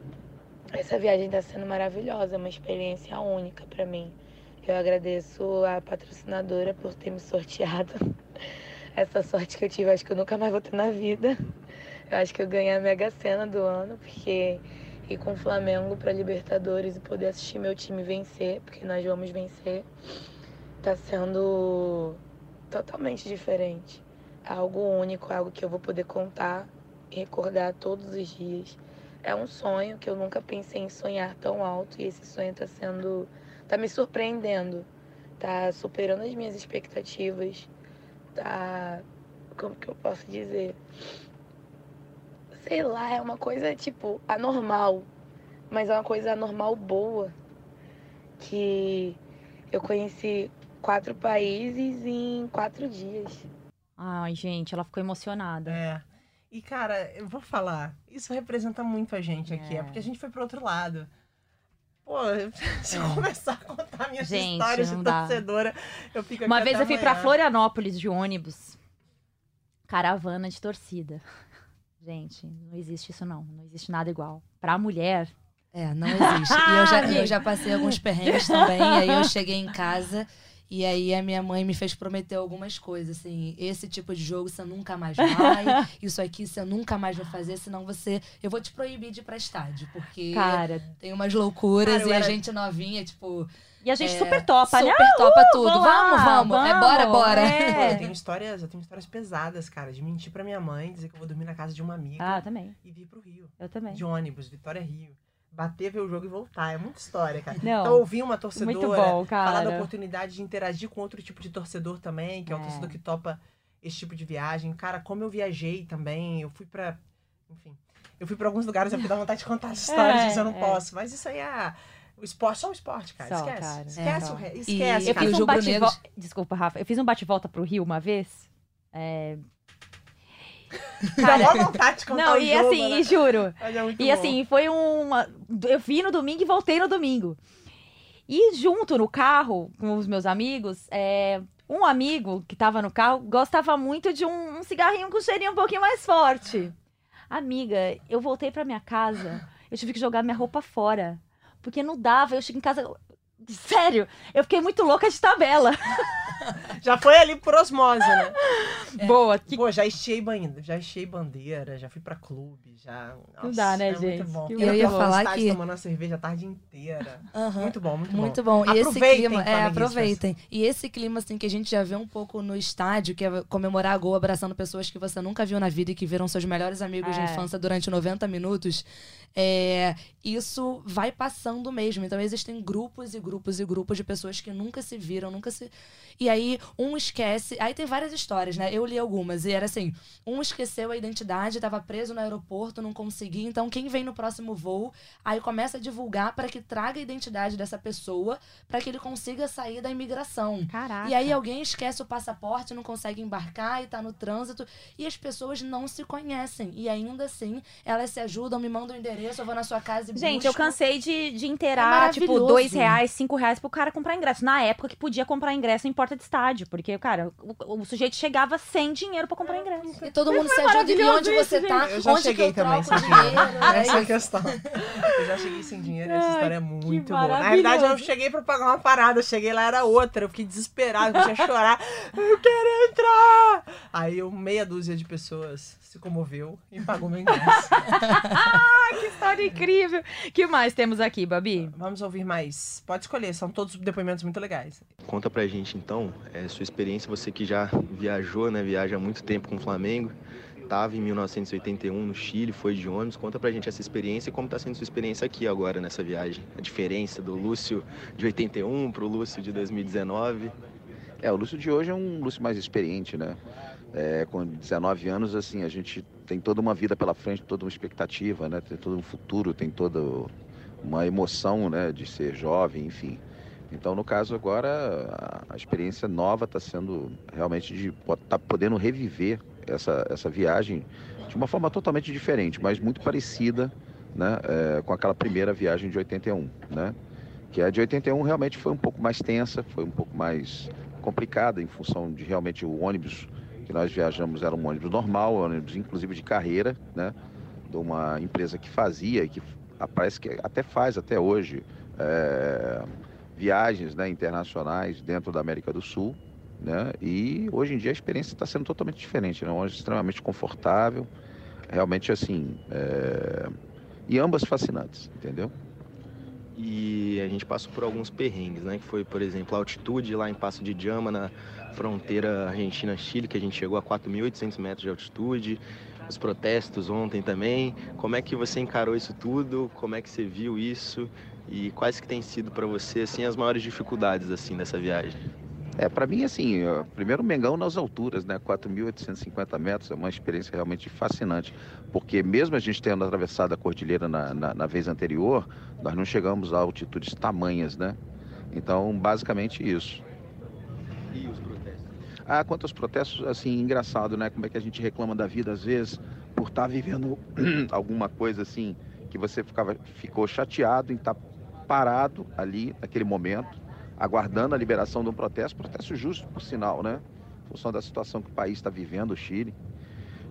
[SPEAKER 5] essa viagem tá sendo maravilhosa, é uma experiência única para mim. Eu agradeço a patrocinadora por ter me sorteado. Essa sorte que eu tive, acho que eu nunca mais vou ter na vida. Eu acho que eu ganhei a Mega Sena do ano, porque ir com o Flamengo para Libertadores e poder assistir meu time vencer, porque nós vamos vencer, tá sendo totalmente diferente. É algo único, é algo que eu vou poder contar e recordar todos os dias. É um sonho que eu nunca pensei em sonhar tão alto e esse sonho tá sendo. tá me surpreendendo. Tá superando as minhas expectativas. Tá. Como que eu posso dizer? Sei lá, é uma coisa tipo anormal. Mas é uma coisa anormal boa. Que eu conheci quatro países em quatro dias.
[SPEAKER 1] Ai, gente, ela ficou emocionada.
[SPEAKER 2] É. E, cara, eu vou falar, isso representa muito a gente aqui, é,
[SPEAKER 1] É.
[SPEAKER 2] porque a gente foi pro outro lado. Pô, se eu
[SPEAKER 1] É.
[SPEAKER 2] começar a contar minhas
[SPEAKER 1] Gente,
[SPEAKER 2] histórias de
[SPEAKER 1] dá.
[SPEAKER 2] torcedora, eu fico aqui
[SPEAKER 1] Uma
[SPEAKER 2] até
[SPEAKER 1] vez eu fui pra
[SPEAKER 2] amanhã.
[SPEAKER 1] Florianópolis de ônibus. Caravana de torcida. Gente, não existe isso não. Não existe nada igual. Pra mulher.
[SPEAKER 3] É, não existe. E eu já, eu já passei alguns perrengues também. E aí eu cheguei em casa e aí a minha mãe me fez prometer algumas coisas, assim, esse tipo de jogo você nunca mais vai, isso aqui você nunca mais vai fazer, senão você. Eu vou te proibir de ir pra estádio, porque
[SPEAKER 1] Cara.
[SPEAKER 3] tem umas loucuras
[SPEAKER 2] Cara,
[SPEAKER 3] e a
[SPEAKER 2] era-
[SPEAKER 3] gente novinha, tipo,
[SPEAKER 1] E a gente
[SPEAKER 3] É,
[SPEAKER 1] super topa, né?
[SPEAKER 3] super topa tudo.
[SPEAKER 1] vamos lá,
[SPEAKER 3] Vamos, vamos, É bora, bora.
[SPEAKER 1] É.
[SPEAKER 2] eu tenho histórias, eu tenho histórias pesadas, cara, de mentir pra minha mãe, dizer que eu vou dormir na casa de uma amiga
[SPEAKER 1] Ah, também.
[SPEAKER 2] e vir pro Rio.
[SPEAKER 1] Eu também.
[SPEAKER 2] De ônibus, Vitória Rio. Bater, ver o jogo e voltar. É muita história, cara.
[SPEAKER 1] Não.
[SPEAKER 2] Então, ouvir uma torcedora
[SPEAKER 1] bom,
[SPEAKER 2] falar da oportunidade de interagir com outro tipo de torcedor também, que é, o
[SPEAKER 1] É.
[SPEAKER 2] torcedor que topa esse tipo de viagem. Cara, como eu viajei também, eu fui pra. Enfim. Eu fui pra alguns lugares, eu dá vontade de contar as histórias,
[SPEAKER 1] É,
[SPEAKER 2] mas eu não
[SPEAKER 1] é.
[SPEAKER 2] posso. Mas isso aí é. O esporte, só o esporte, cara.
[SPEAKER 1] Só,
[SPEAKER 2] esquece.
[SPEAKER 1] cara.
[SPEAKER 2] Esquece
[SPEAKER 1] É.
[SPEAKER 2] o re... Esquece,
[SPEAKER 1] Eu
[SPEAKER 3] E
[SPEAKER 2] cara.
[SPEAKER 1] fiz
[SPEAKER 3] o
[SPEAKER 1] um
[SPEAKER 3] Jogo
[SPEAKER 1] bate
[SPEAKER 3] Negro-
[SPEAKER 1] Desculpa, Rafa. Eu fiz um bate-volta pro Rio uma vez. É... Cara,
[SPEAKER 2] vontade de contar
[SPEAKER 1] não, e
[SPEAKER 2] jogo,
[SPEAKER 1] assim,
[SPEAKER 2] né?
[SPEAKER 1] e juro.
[SPEAKER 2] É
[SPEAKER 1] E
[SPEAKER 2] bom.
[SPEAKER 1] assim, foi uma. Eu fui no domingo e voltei no domingo. E junto no carro com os meus amigos, é, um amigo que tava no carro gostava muito de um, um cigarrinho com cheirinho um pouquinho mais forte. Amiga, eu voltei pra minha casa, eu tive que jogar minha roupa fora. Porque não dava, eu chego em casa. Sério, eu fiquei muito louca de tabela.
[SPEAKER 2] Já foi ali por osmose, né?
[SPEAKER 1] Boa. Que...
[SPEAKER 2] Pô, já estiei bandeira, já estiei bandeira, já fui pra clube, já.
[SPEAKER 1] Não dá, né,
[SPEAKER 2] é
[SPEAKER 1] gente?
[SPEAKER 2] Muito bom.
[SPEAKER 1] Que
[SPEAKER 2] Fiquei
[SPEAKER 3] Eu ia falar que-
[SPEAKER 2] tomando uma cerveja a tarde inteira.
[SPEAKER 3] Aham.
[SPEAKER 2] Muito bom, muito,
[SPEAKER 3] Muito
[SPEAKER 2] bom.
[SPEAKER 3] bom. E esse
[SPEAKER 2] Aproveitem,
[SPEAKER 3] clima, é, aproveitem. E esse clima, assim, que a gente já vê um pouco no estádio, que é comemorar gol abraçando pessoas que você nunca viu na vida e que viram seus melhores amigos de
[SPEAKER 1] É.
[SPEAKER 3] infância durante 90 minutos, é, isso vai passando mesmo. Então existem grupos e grupos e grupos de pessoas que nunca se viram, nunca se. E aí um esquece. Aí tem várias histórias, né? Eu li algumas. E era assim: um esqueceu a identidade, estava preso no aeroporto, não conseguia. Então quem vem no próximo voo, aí começa a divulgar para que traga a identidade dessa pessoa, para que ele consiga sair da imigração.
[SPEAKER 1] Caraca.
[SPEAKER 3] E aí alguém esquece o passaporte, não consegue embarcar e tá no trânsito. E as pessoas não se conhecem. E ainda assim, elas se ajudam, me mandam o endereço, eu vou na sua casa e
[SPEAKER 1] Gente, eu
[SPEAKER 3] busco.
[SPEAKER 1] cansei de, de
[SPEAKER 3] É
[SPEAKER 1] inteirar, tipo,
[SPEAKER 3] maravilhoso.
[SPEAKER 1] dois reais, cinco reais pro cara comprar ingresso. Na época que podia comprar ingresso em porta de estádio. Porque, cara, o, o sujeito chegava sem dinheiro pra comprar ingresso.
[SPEAKER 3] E todo mundo se ajuda. E onde
[SPEAKER 1] isso,
[SPEAKER 3] você tá?
[SPEAKER 2] Eu já
[SPEAKER 3] onde
[SPEAKER 2] cheguei
[SPEAKER 3] que eu
[SPEAKER 2] também sem
[SPEAKER 3] dinheiro?
[SPEAKER 2] dinheiro.
[SPEAKER 3] É
[SPEAKER 2] Essa é a questão. Eu já cheguei sem dinheiro e essa história é muito boa. Na verdade, eu cheguei pra pagar uma parada. Eu cheguei lá, era outra. Eu fiquei desesperado, comecei a chorar. Eu quero entrar! Aí eu, meia dúzia de pessoas se comoveu e pagou meu ingresso.
[SPEAKER 1] Que história incrível. que mais temos aqui, Babi?
[SPEAKER 2] Vamos ouvir mais. Pode escolher, são todos depoimentos muito legais.
[SPEAKER 6] Conta pra gente então, é, sua experiência, você que já viajou, né? Viaja há muito tempo com o Flamengo. Estava em 1981 no Chile, foi de ônibus. Conta pra gente essa experiência e como tá sendo sua experiência aqui agora nessa viagem. A diferença do Lúcio de 81 pro Lúcio de 2019.
[SPEAKER 7] É, o Lúcio de hoje é um Lúcio mais experiente, né? É, com 19 anos, assim, a gente tem toda uma vida pela frente, toda uma expectativa, né? Tem todo um futuro, tem toda uma emoção, né? De ser jovem, enfim. Então, no caso agora, a- experiência nova está sendo realmente de estar podendo reviver essa, essa viagem de uma forma totalmente diferente, mas muito parecida, né? é, com aquela primeira viagem de 81, né? Que a de 81 realmente foi um pouco mais tensa, foi um pouco mais complicada em função de realmente o ônibus que nós viajamos era um ônibus normal, ônibus inclusive de carreira, né? De uma empresa que fazia e que parece que até faz até hoje é, viagens né, internacionais dentro da América do Sul, né? E hoje em dia a experiência está sendo totalmente diferente, né? Um ônibus extremamente confortável, realmente assim, é, e ambas fascinantes, entendeu?
[SPEAKER 6] E a gente passou por alguns perrengues, né? Que foi, por exemplo, a altitude lá em Passo de Jama, na fronteira Argentina-Chile, que a gente chegou a 4.800 metros de altitude. Os protestos ontem também. Como é que você encarou isso tudo? Como é que você viu isso? E quais que têm sido para você, assim, as maiores dificuldades, assim, dessa viagem?
[SPEAKER 7] É, para mim, assim, primeiro Mengão nas alturas, né? 4.850 metros é uma experiência realmente fascinante. Porque mesmo a gente tendo atravessado a cordilheira na, na, na vez anterior, nós não chegamos a altitudes tamanhas, né? Então, basicamente isso.
[SPEAKER 6] E os protestos?
[SPEAKER 7] Ah, quanto aos protestos, assim, engraçado, né? Como é que a gente reclama da vida às vezes por estar vivendo alguma coisa assim que você ficava, ficou chateado em estar parado ali naquele momento, aguardando a liberação de um protesto, protesto justo, por sinal, né? Em função da situação que o país está vivendo, o Chile.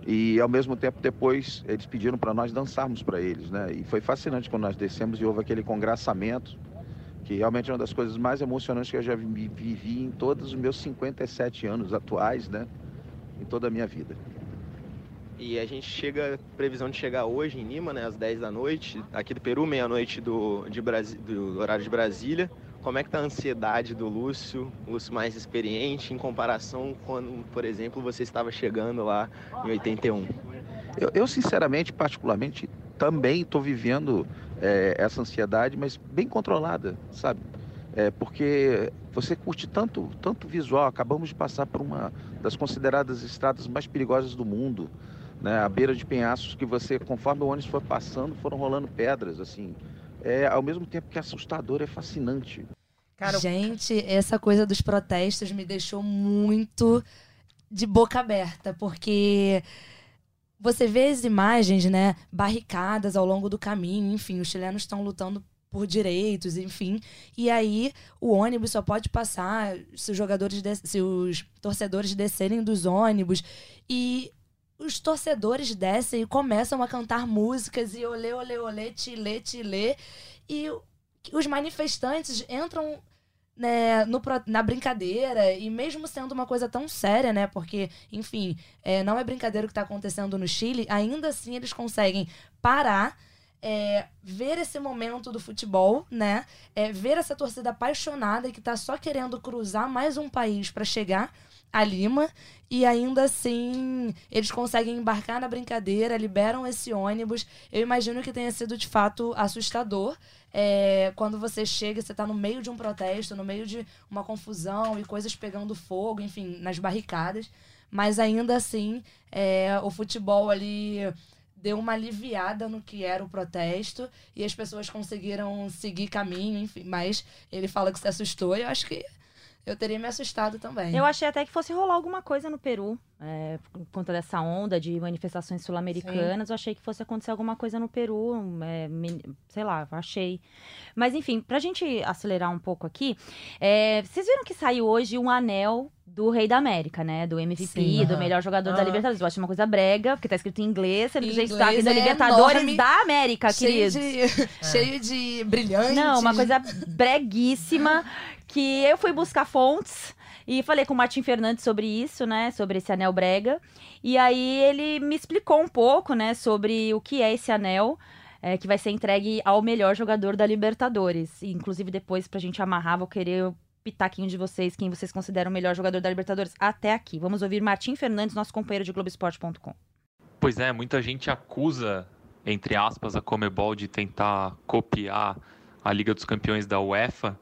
[SPEAKER 7] E ao mesmo tempo depois eles pediram para nós dançarmos para eles, né? E foi fascinante quando nós descemos e houve aquele congraçamento que realmente é uma das coisas mais emocionantes que eu já vi- vivi em todos os meus 57 anos atuais, né? Em toda a minha vida.
[SPEAKER 6] E a gente chega, previsão de chegar hoje em Lima, né, às 10 da noite, aqui do Peru, meia-noite do, do horário de Brasília. Como é que tá a ansiedade do Lúcio, Lúcio mais experiente, em comparação quando, por exemplo, você estava chegando lá em 81?
[SPEAKER 7] Eu, eu, sinceramente, particularmente, também estou vivendo é, essa ansiedade, mas bem controlada, sabe? É, porque você curte tanto, tanto visual. Acabamos de passar por uma das consideradas estradas mais perigosas do mundo, né? À beira de penhascos que você, conforme o ônibus foi passando, foram rolando pedras, assim. É, ao mesmo tempo que é assustador, é fascinante.
[SPEAKER 2] Cara,
[SPEAKER 3] Gente, essa coisa dos protestos me deixou muito de boca aberta, porque você vê as imagens, né, barricadas ao longo do caminho, enfim, os chilenos estão lutando por direitos, enfim. E aí o ônibus só pode passar se os jogadores, se os torcedores descerem dos ônibus e os torcedores descem e começam a cantar músicas e olê, olê, olê, tilê, tilê. E os manifestantes entram né, no, na brincadeira, e mesmo sendo uma coisa tão séria, né? Porque, enfim, é, não é brincadeira o que está acontecendo no Chile, ainda assim eles conseguem parar. É, ver esse momento do futebol, né? É, ver essa torcida apaixonada que está só querendo cruzar mais um país para chegar a Lima e ainda assim eles conseguem embarcar na brincadeira, liberam esse ônibus. Eu imagino que tenha sido de fato assustador. É, quando você chega, você está no meio de um protesto, no meio de uma confusão e coisas pegando fogo, enfim, nas barricadas. Mas ainda assim, é, o futebol ali deu uma aliviada no que era o protesto e as pessoas conseguiram seguir caminho, enfim. Mas ele fala que se assustou e eu acho que eu teria me assustado também.
[SPEAKER 1] Eu achei até que fosse rolar alguma coisa no Peru, é, por conta dessa onda de manifestações sul-americanas. Eu achei que fosse acontecer alguma coisa no Peru, é, sei lá, achei. Mas enfim, pra gente acelerar um pouco aqui, é, vocês viram que saiu hoje um anel do Rei da América, né? Do MVP, Sim, do melhor jogador da Libertadores. Eu acho uma coisa brega, porque tá escrito em inglês. Ele já está aqui da Libertadores enorme, da América,
[SPEAKER 3] cheio
[SPEAKER 1] queridos.
[SPEAKER 3] De, é. Cheio de brilhante.
[SPEAKER 1] Não, uma coisa breguíssima que eu fui buscar fontes e falei com o Martin Fernandes sobre isso, né? Sobre esse anel brega. E aí ele me explicou um pouco, né? Sobre o que é esse anel. É, que vai ser entregue ao melhor jogador da Libertadores. E, inclusive, depois, pra gente amarrar, vou querer o pitaquinho de vocês, quem vocês consideram o melhor jogador da Libertadores até aqui. Vamos ouvir Martim Fernandes, nosso companheiro de Globoesporte.com.
[SPEAKER 8] Pois é, muita gente acusa, entre aspas, a Comebol de tentar copiar a Liga dos Campeões da UEFA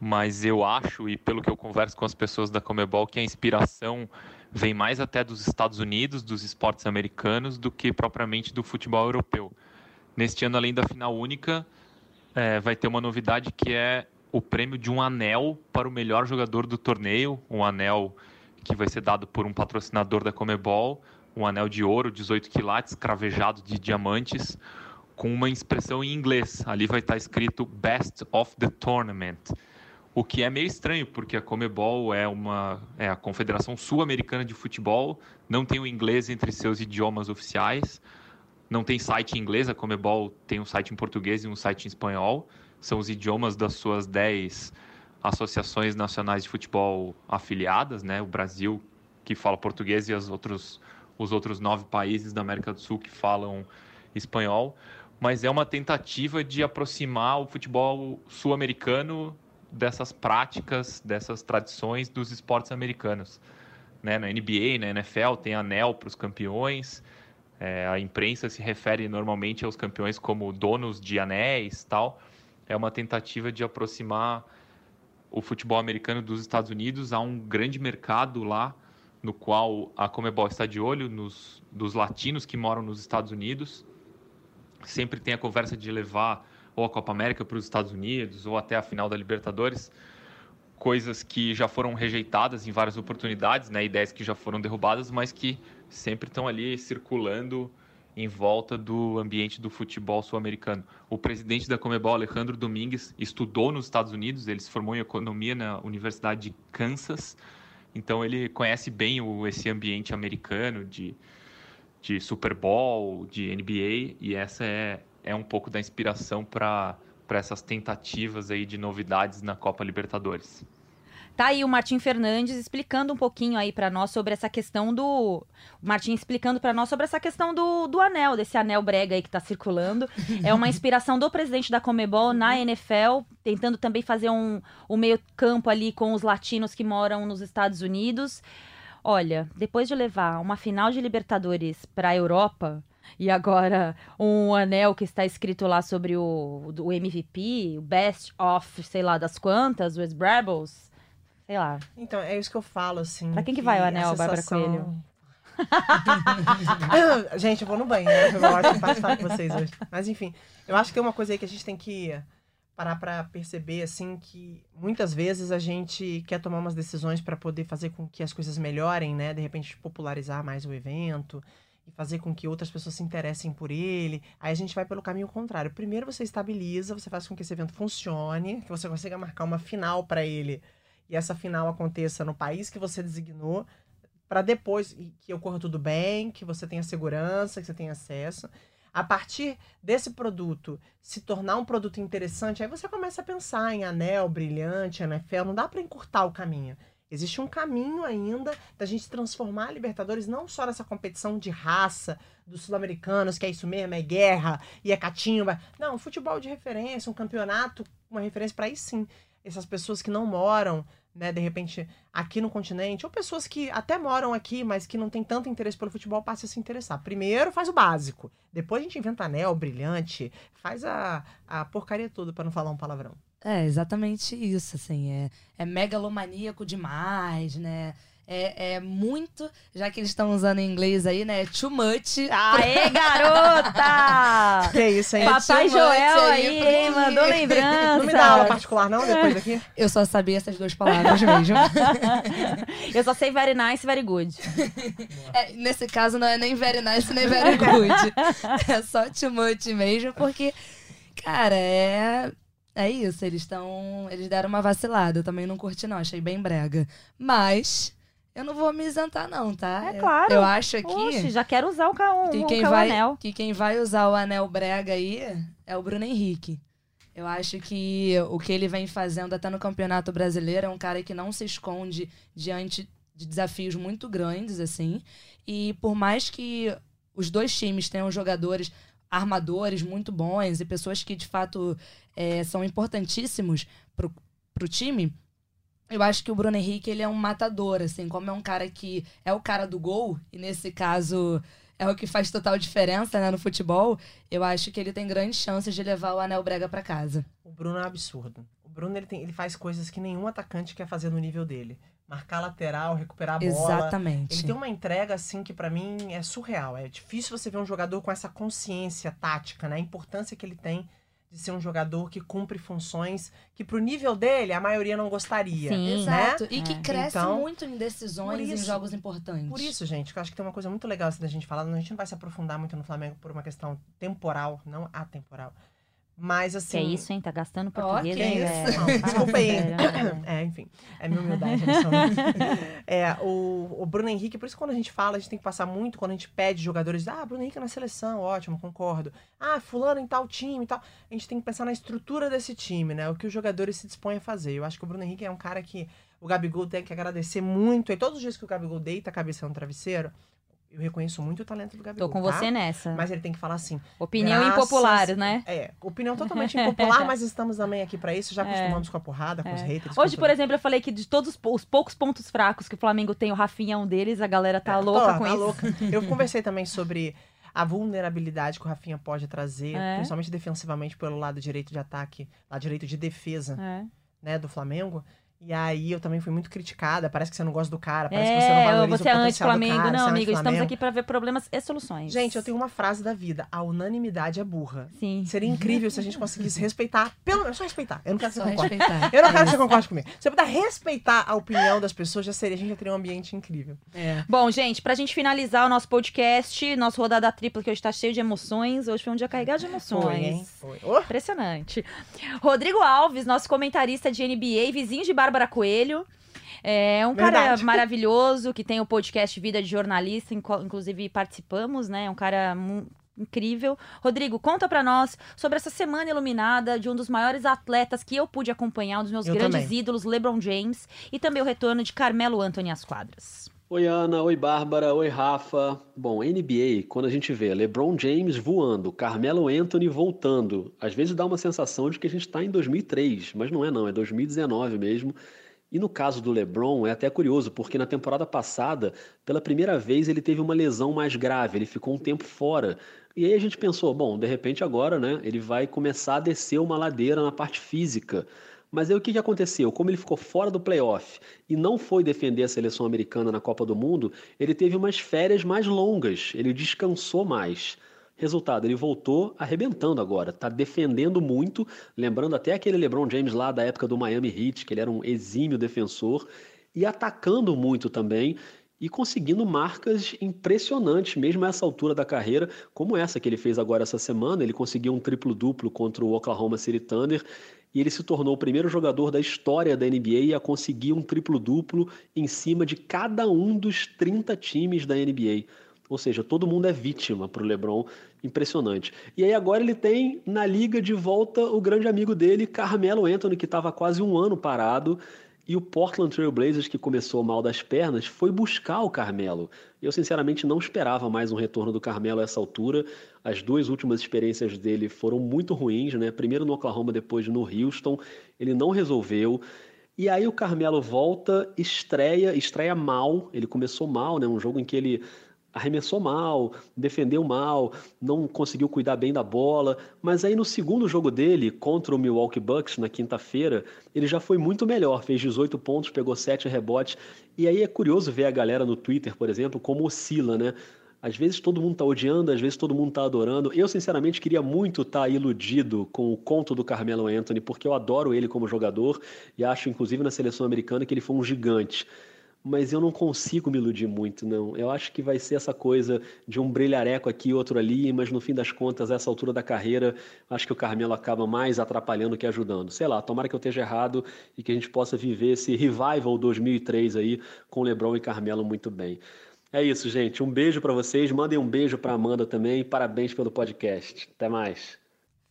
[SPEAKER 8] mas eu acho, e pelo que eu converso com as pessoas da Comebol, que a inspiração vem mais até dos Estados Unidos, dos esportes americanos, do que propriamente do futebol europeu. Neste ano, além da final única, é, vai ter uma novidade que é o prêmio de um anel para o melhor jogador do torneio, um anel que vai ser dado por um patrocinador da Comebol, um anel de ouro, 18 quilates, cravejado de diamantes, com uma expressão em inglês. Ali vai estar escrito Best of the Tournament o que é meio estranho, porque a Comebol é, uma, é a Confederação Sul-Americana de Futebol, não tem o inglês entre seus idiomas oficiais, não tem site em inglês, a Comebol tem um site em português e um site em espanhol, são os idiomas das suas 10 associações nacionais de futebol afiliadas, né? O Brasil, que fala português, e os outros, os outros nove países da América do Sul que falam espanhol. Mas é uma tentativa de aproximar o futebol sul-americano dessas práticas, dessas tradições dos esportes americanos. Né? Na NBA, na NFL, tem anel para os campeões. É, a imprensa se refere normalmente aos campeões como donos de anéis tal. É uma tentativa de aproximar o futebol americano dos Estados Unidos a um grande mercado lá, no qual a Comebol está de olho, nos, dos latinos que moram nos Estados Unidos. Sempre tem a conversa de levar ou a Copa América para os Estados Unidos, ou até a final da Libertadores, coisas que já foram rejeitadas em várias oportunidades, né, ideias que já foram derrubadas, mas que sempre estão ali circulando em volta do ambiente do futebol sul-americano. O presidente da Comebol, Alejandro Domingues, estudou nos Estados Unidos, ele se formou em economia na Universidade de Kansas, então ele conhece bem o, esse ambiente americano de, de Super Bowl, de NBA, e essa é, é um pouco da inspiração para essas tentativas aí de novidades na Copa Libertadores.
[SPEAKER 1] Tá aí o Martim Fernandes explicando um pouquinho aí para nós sobre essa questão do. O Martim explicando para nós sobre essa questão do, do anel, desse anel brega aí que tá circulando. É uma inspiração do presidente da Comebol na NFL, tentando também fazer um, um meio-campo ali com os latinos que moram nos Estados Unidos. Olha, depois de levar uma final de Libertadores para a Europa, e agora um anel que está escrito lá sobre o, o MVP, o Best of, sei lá, das quantas, os Brabbles, sei lá.
[SPEAKER 2] Então, é isso que eu falo, assim.
[SPEAKER 1] Pra quem que, que vai o anel, sensação... Bárbara Coelho?
[SPEAKER 2] gente, eu vou no banheiro. Né? Eu acho que participar com vocês hoje. Mas enfim, eu acho que tem uma coisa aí que a gente tem que parar para perceber assim que muitas vezes a gente quer tomar umas decisões para poder fazer com que as coisas melhorem, né? De repente popularizar mais o evento, e fazer com que outras pessoas se interessem por ele. Aí a gente vai pelo caminho contrário. Primeiro você estabiliza, você faz com que esse evento funcione, que você consiga marcar uma final para ele e essa final aconteça no país que você designou, para depois que ocorra tudo bem, que você tenha segurança, que você tenha acesso. A partir desse produto se tornar um produto interessante, aí você começa a pensar em anel, brilhante, NFL. Não dá para encurtar o caminho. Existe um caminho ainda da gente transformar a Libertadores não só nessa competição de raça dos sul-americanos, que é isso mesmo, é guerra e é catimba. Não, futebol de referência, um campeonato, uma referência para aí sim. Essas pessoas que não moram, né, de repente, aqui no continente, ou pessoas que até moram aqui, mas que não têm tanto interesse pelo futebol, passem a se interessar. Primeiro faz o básico, depois a gente inventa anel, brilhante, faz a, a porcaria toda, para não falar um palavrão.
[SPEAKER 3] É, exatamente isso, assim, é, é megalomaníaco demais, né? É, é muito, já que eles estão usando em inglês aí, né? Too much.
[SPEAKER 1] Aê, garota!
[SPEAKER 2] que isso, hein?
[SPEAKER 1] É Papai Joel aí, aí mandou lembrança.
[SPEAKER 2] Não me dá aula particular, não, depois daqui?
[SPEAKER 3] Eu só sabia essas duas palavras mesmo.
[SPEAKER 1] Eu só sei very nice e very good.
[SPEAKER 3] É, nesse caso, não é nem very nice nem very good. É só too much mesmo, porque, cara, é é isso, eles estão. Eles deram uma vacilada. Eu também não curti, não. Achei bem brega. Mas. Eu não vou me isentar, não, tá?
[SPEAKER 1] É claro.
[SPEAKER 3] Eu, eu acho aqui.
[SPEAKER 1] Oxe, já quero usar o, ca...
[SPEAKER 3] que quem
[SPEAKER 1] o
[SPEAKER 3] vai,
[SPEAKER 1] anel.
[SPEAKER 3] Que quem vai usar o anel brega aí é o Bruno Henrique. Eu acho que o que ele vem fazendo até no Campeonato Brasileiro é um cara que não se esconde diante de desafios muito grandes, assim. E por mais que os dois times tenham jogadores armadores muito bons e pessoas que de fato é, são importantíssimos pro, pro time, eu acho que o Bruno Henrique ele é um matador, assim, como é um cara que é o cara do gol, e nesse caso é o que faz total diferença né, no futebol, eu acho que ele tem grandes chances de levar o Anel Brega para casa.
[SPEAKER 2] O Bruno é um absurdo. O Bruno ele, tem, ele faz coisas que nenhum atacante quer fazer no nível dele marcar lateral, recuperar a bola.
[SPEAKER 3] Exatamente.
[SPEAKER 2] Ele tem uma entrega assim que para mim é surreal. É difícil você ver um jogador com essa consciência tática, né? A importância que ele tem de ser um jogador que cumpre funções que pro nível dele a maioria não gostaria.
[SPEAKER 3] Sim,
[SPEAKER 2] né?
[SPEAKER 3] exato. E que é. cresce então, muito em decisões isso, em jogos importantes.
[SPEAKER 2] Por isso, gente, que eu acho que tem uma coisa muito legal assim, da gente falar. A gente não vai se aprofundar muito no Flamengo por uma questão temporal, não atemporal. Mas assim.
[SPEAKER 1] Que é isso, hein? Tá gastando português,
[SPEAKER 2] oh, hein? É, não, desculpa aí. é, enfim. É minha humildade. é, o, o Bruno Henrique, por isso quando a gente fala, a gente tem que passar muito, quando a gente pede jogadores, ah, Bruno Henrique na seleção, ótimo, concordo. Ah, fulano em tal time e tal. A gente tem que pensar na estrutura desse time, né? O que os jogadores se dispõem a fazer. Eu acho que o Bruno Henrique é um cara que o Gabigol tem que agradecer muito. E todos os dias que o Gabigol deita a cabeça no travesseiro, eu reconheço muito o talento do Gabigol.
[SPEAKER 1] Tô com
[SPEAKER 2] tá?
[SPEAKER 1] você nessa.
[SPEAKER 2] Mas ele tem que falar assim.
[SPEAKER 1] Opinião graças... impopular, né?
[SPEAKER 2] É, opinião totalmente impopular, mas estamos também aqui para isso. Já é. acostumamos é. com a porrada, com é. os haters.
[SPEAKER 1] Hoje, por exemplo, eu falei que de todos os poucos pontos fracos que o Flamengo tem, o Rafinha é um deles, a galera tá é, louca tô, com tá isso. Louca.
[SPEAKER 2] Eu conversei também sobre a vulnerabilidade que o Rafinha pode trazer, é. principalmente defensivamente pelo lado direito de ataque, lado direito de defesa, é. né, do Flamengo. E aí eu também fui muito criticada. Parece que você não gosta do cara, parece é, que você não valoriza você é anti-Flamengo.
[SPEAKER 1] Não,
[SPEAKER 2] é
[SPEAKER 1] amigo, estamos aqui para ver problemas e soluções.
[SPEAKER 2] Gente, eu tenho uma frase da vida. A unanimidade é burra.
[SPEAKER 1] Sim.
[SPEAKER 2] Seria incrível se a gente conseguisse respeitar. Pelo menos, só respeitar. Eu não quero que você concorde. Eu não quero que você concorde comigo. Se eu puder respeitar a opinião das pessoas, já seria, a gente já teria um ambiente incrível.
[SPEAKER 1] É. Bom, gente, pra gente finalizar o nosso podcast, nosso rodada tripla, que hoje tá cheio de emoções. Hoje foi um dia carregado de emoções. Foi, hein? Foi. Oh. Impressionante. Rodrigo Alves, nosso comentarista de NBA, vizinho de Bárbara Coelho. É um Verdade. cara maravilhoso que tem o podcast Vida de Jornalista, inclusive participamos, né? É um cara incrível. Rodrigo, conta para nós sobre essa semana iluminada de um dos maiores atletas que eu pude acompanhar, um dos meus eu grandes também. ídolos, LeBron James, e também o retorno de Carmelo Anthony às quadras.
[SPEAKER 9] Oi Ana, oi Bárbara, oi Rafa. Bom, NBA, quando a gente vê LeBron James voando, Carmelo Anthony voltando, às vezes dá uma sensação de que a gente está em 2003, mas não é não, é 2019 mesmo. E no caso do LeBron é até curioso, porque na temporada passada, pela primeira vez, ele teve uma lesão mais grave, ele ficou um tempo fora. E aí a gente pensou, bom, de repente agora, né, ele vai começar a descer uma ladeira na parte física. Mas aí o que, que aconteceu? Como ele ficou fora do playoff e não foi defender a seleção americana na Copa do Mundo, ele teve umas férias mais longas, ele descansou mais. Resultado, ele voltou arrebentando agora, tá defendendo muito, lembrando até aquele LeBron James lá da época do Miami Heat, que ele era um exímio defensor, e atacando muito também e conseguindo marcas impressionantes, mesmo a essa altura da carreira, como essa que ele fez agora essa semana. Ele conseguiu um triplo-duplo contra o Oklahoma City Thunder e ele se tornou o primeiro jogador da história da NBA a conseguir um triplo-duplo em cima de cada um dos 30 times da NBA. Ou seja, todo mundo é vítima para o LeBron. Impressionante. E aí agora ele tem na liga de volta o grande amigo dele, Carmelo Anthony, que estava quase um ano parado. E o Portland Trail Blazers, que começou mal das pernas, foi buscar o Carmelo. Eu, sinceramente, não esperava mais um retorno do Carmelo a essa altura. As duas últimas experiências dele foram muito ruins, né? Primeiro no Oklahoma, depois no Houston. Ele não resolveu. E aí o Carmelo volta, estreia, estreia mal. Ele começou mal, né? Um jogo em que ele arremessou mal, defendeu mal, não conseguiu cuidar bem da bola, mas aí no segundo jogo dele contra o Milwaukee Bucks na quinta-feira, ele já foi muito melhor, fez 18 pontos, pegou 7 rebotes. E aí é curioso ver a galera no Twitter, por exemplo, como oscila, né? Às vezes todo mundo está odiando, às vezes todo mundo está adorando. Eu, sinceramente, queria muito estar tá iludido com o conto do Carmelo Anthony, porque eu adoro ele como jogador e acho, inclusive, na seleção americana, que ele foi um gigante mas eu não consigo me iludir muito, não. Eu acho que vai ser essa coisa de um brilhareco aqui, outro ali, mas no fim das contas, essa altura da carreira, acho que o Carmelo acaba mais atrapalhando que ajudando. Sei lá, tomara que eu esteja errado e que a gente possa viver esse revival 2003 aí com LeBron e Carmelo muito bem. É isso, gente. Um beijo para vocês. Mandem um beijo para Amanda também. Parabéns pelo podcast. Até mais.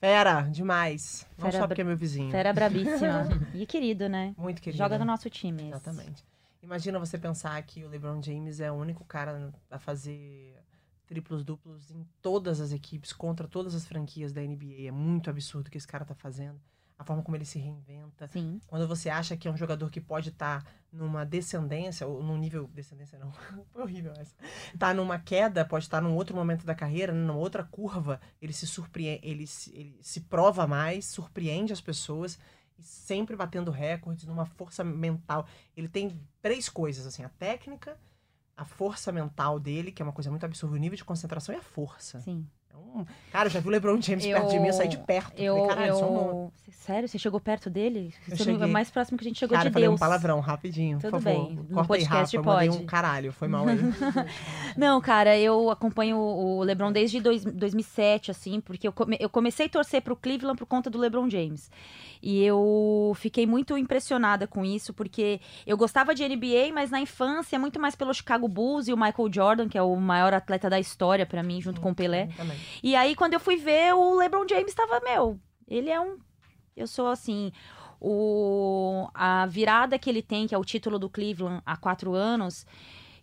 [SPEAKER 2] Fera, demais. Não
[SPEAKER 1] Fera
[SPEAKER 2] só porque é meu vizinho.
[SPEAKER 1] Fera brabíssima. e querido, né?
[SPEAKER 2] Muito querido.
[SPEAKER 1] Joga no nosso time.
[SPEAKER 2] Exatamente. Imagina você pensar que o LeBron James é o único cara a fazer triplos duplos em todas as equipes, contra todas as franquias da NBA. É muito absurdo o que esse cara tá fazendo. A forma como ele se reinventa.
[SPEAKER 1] Sim.
[SPEAKER 2] Quando você acha que é um jogador que pode estar tá numa descendência, ou num nível. Descendência não. Foi horrível essa. Tá numa queda, pode estar tá num outro momento da carreira, numa outra curva. Ele se surpreende. Ele, ele se prova mais, surpreende as pessoas e sempre batendo recordes numa força mental. Ele tem três coisas, assim, a técnica, a força mental dele, que é uma coisa muito absurda, o nível de concentração e a força.
[SPEAKER 1] Sim.
[SPEAKER 2] Então, cara, eu já vi o LeBron James eu, perto de mim, eu saí de perto.
[SPEAKER 1] Eu,
[SPEAKER 2] falei, caralho,
[SPEAKER 1] eu...
[SPEAKER 2] Só
[SPEAKER 1] Sério? Você chegou perto dele?
[SPEAKER 2] Eu
[SPEAKER 1] você
[SPEAKER 2] cheguei...
[SPEAKER 1] é o mais próximo que a gente chegou
[SPEAKER 2] cara,
[SPEAKER 1] de
[SPEAKER 2] falei
[SPEAKER 1] Deus.
[SPEAKER 2] um palavrão, rapidinho,
[SPEAKER 1] Tudo
[SPEAKER 2] por favor.
[SPEAKER 1] bem.
[SPEAKER 2] Corta
[SPEAKER 1] podcast
[SPEAKER 2] aí, Rafa,
[SPEAKER 1] pode.
[SPEAKER 2] Eu um caralho, foi mal aí.
[SPEAKER 1] Não, cara, eu acompanho o LeBron desde dois, 2007, assim, porque eu, come, eu comecei a torcer pro Cleveland por conta do LeBron James. E eu fiquei muito impressionada com isso, porque eu gostava de NBA, mas na infância, muito mais pelo Chicago Bulls e o Michael Jordan, que é o maior atleta da história para mim, junto com o Pelé.
[SPEAKER 2] Também.
[SPEAKER 1] E aí, quando eu fui ver, o LeBron James estava, meu, ele é um. Eu sou assim. O, a virada que ele tem, que é o título do Cleveland há quatro anos,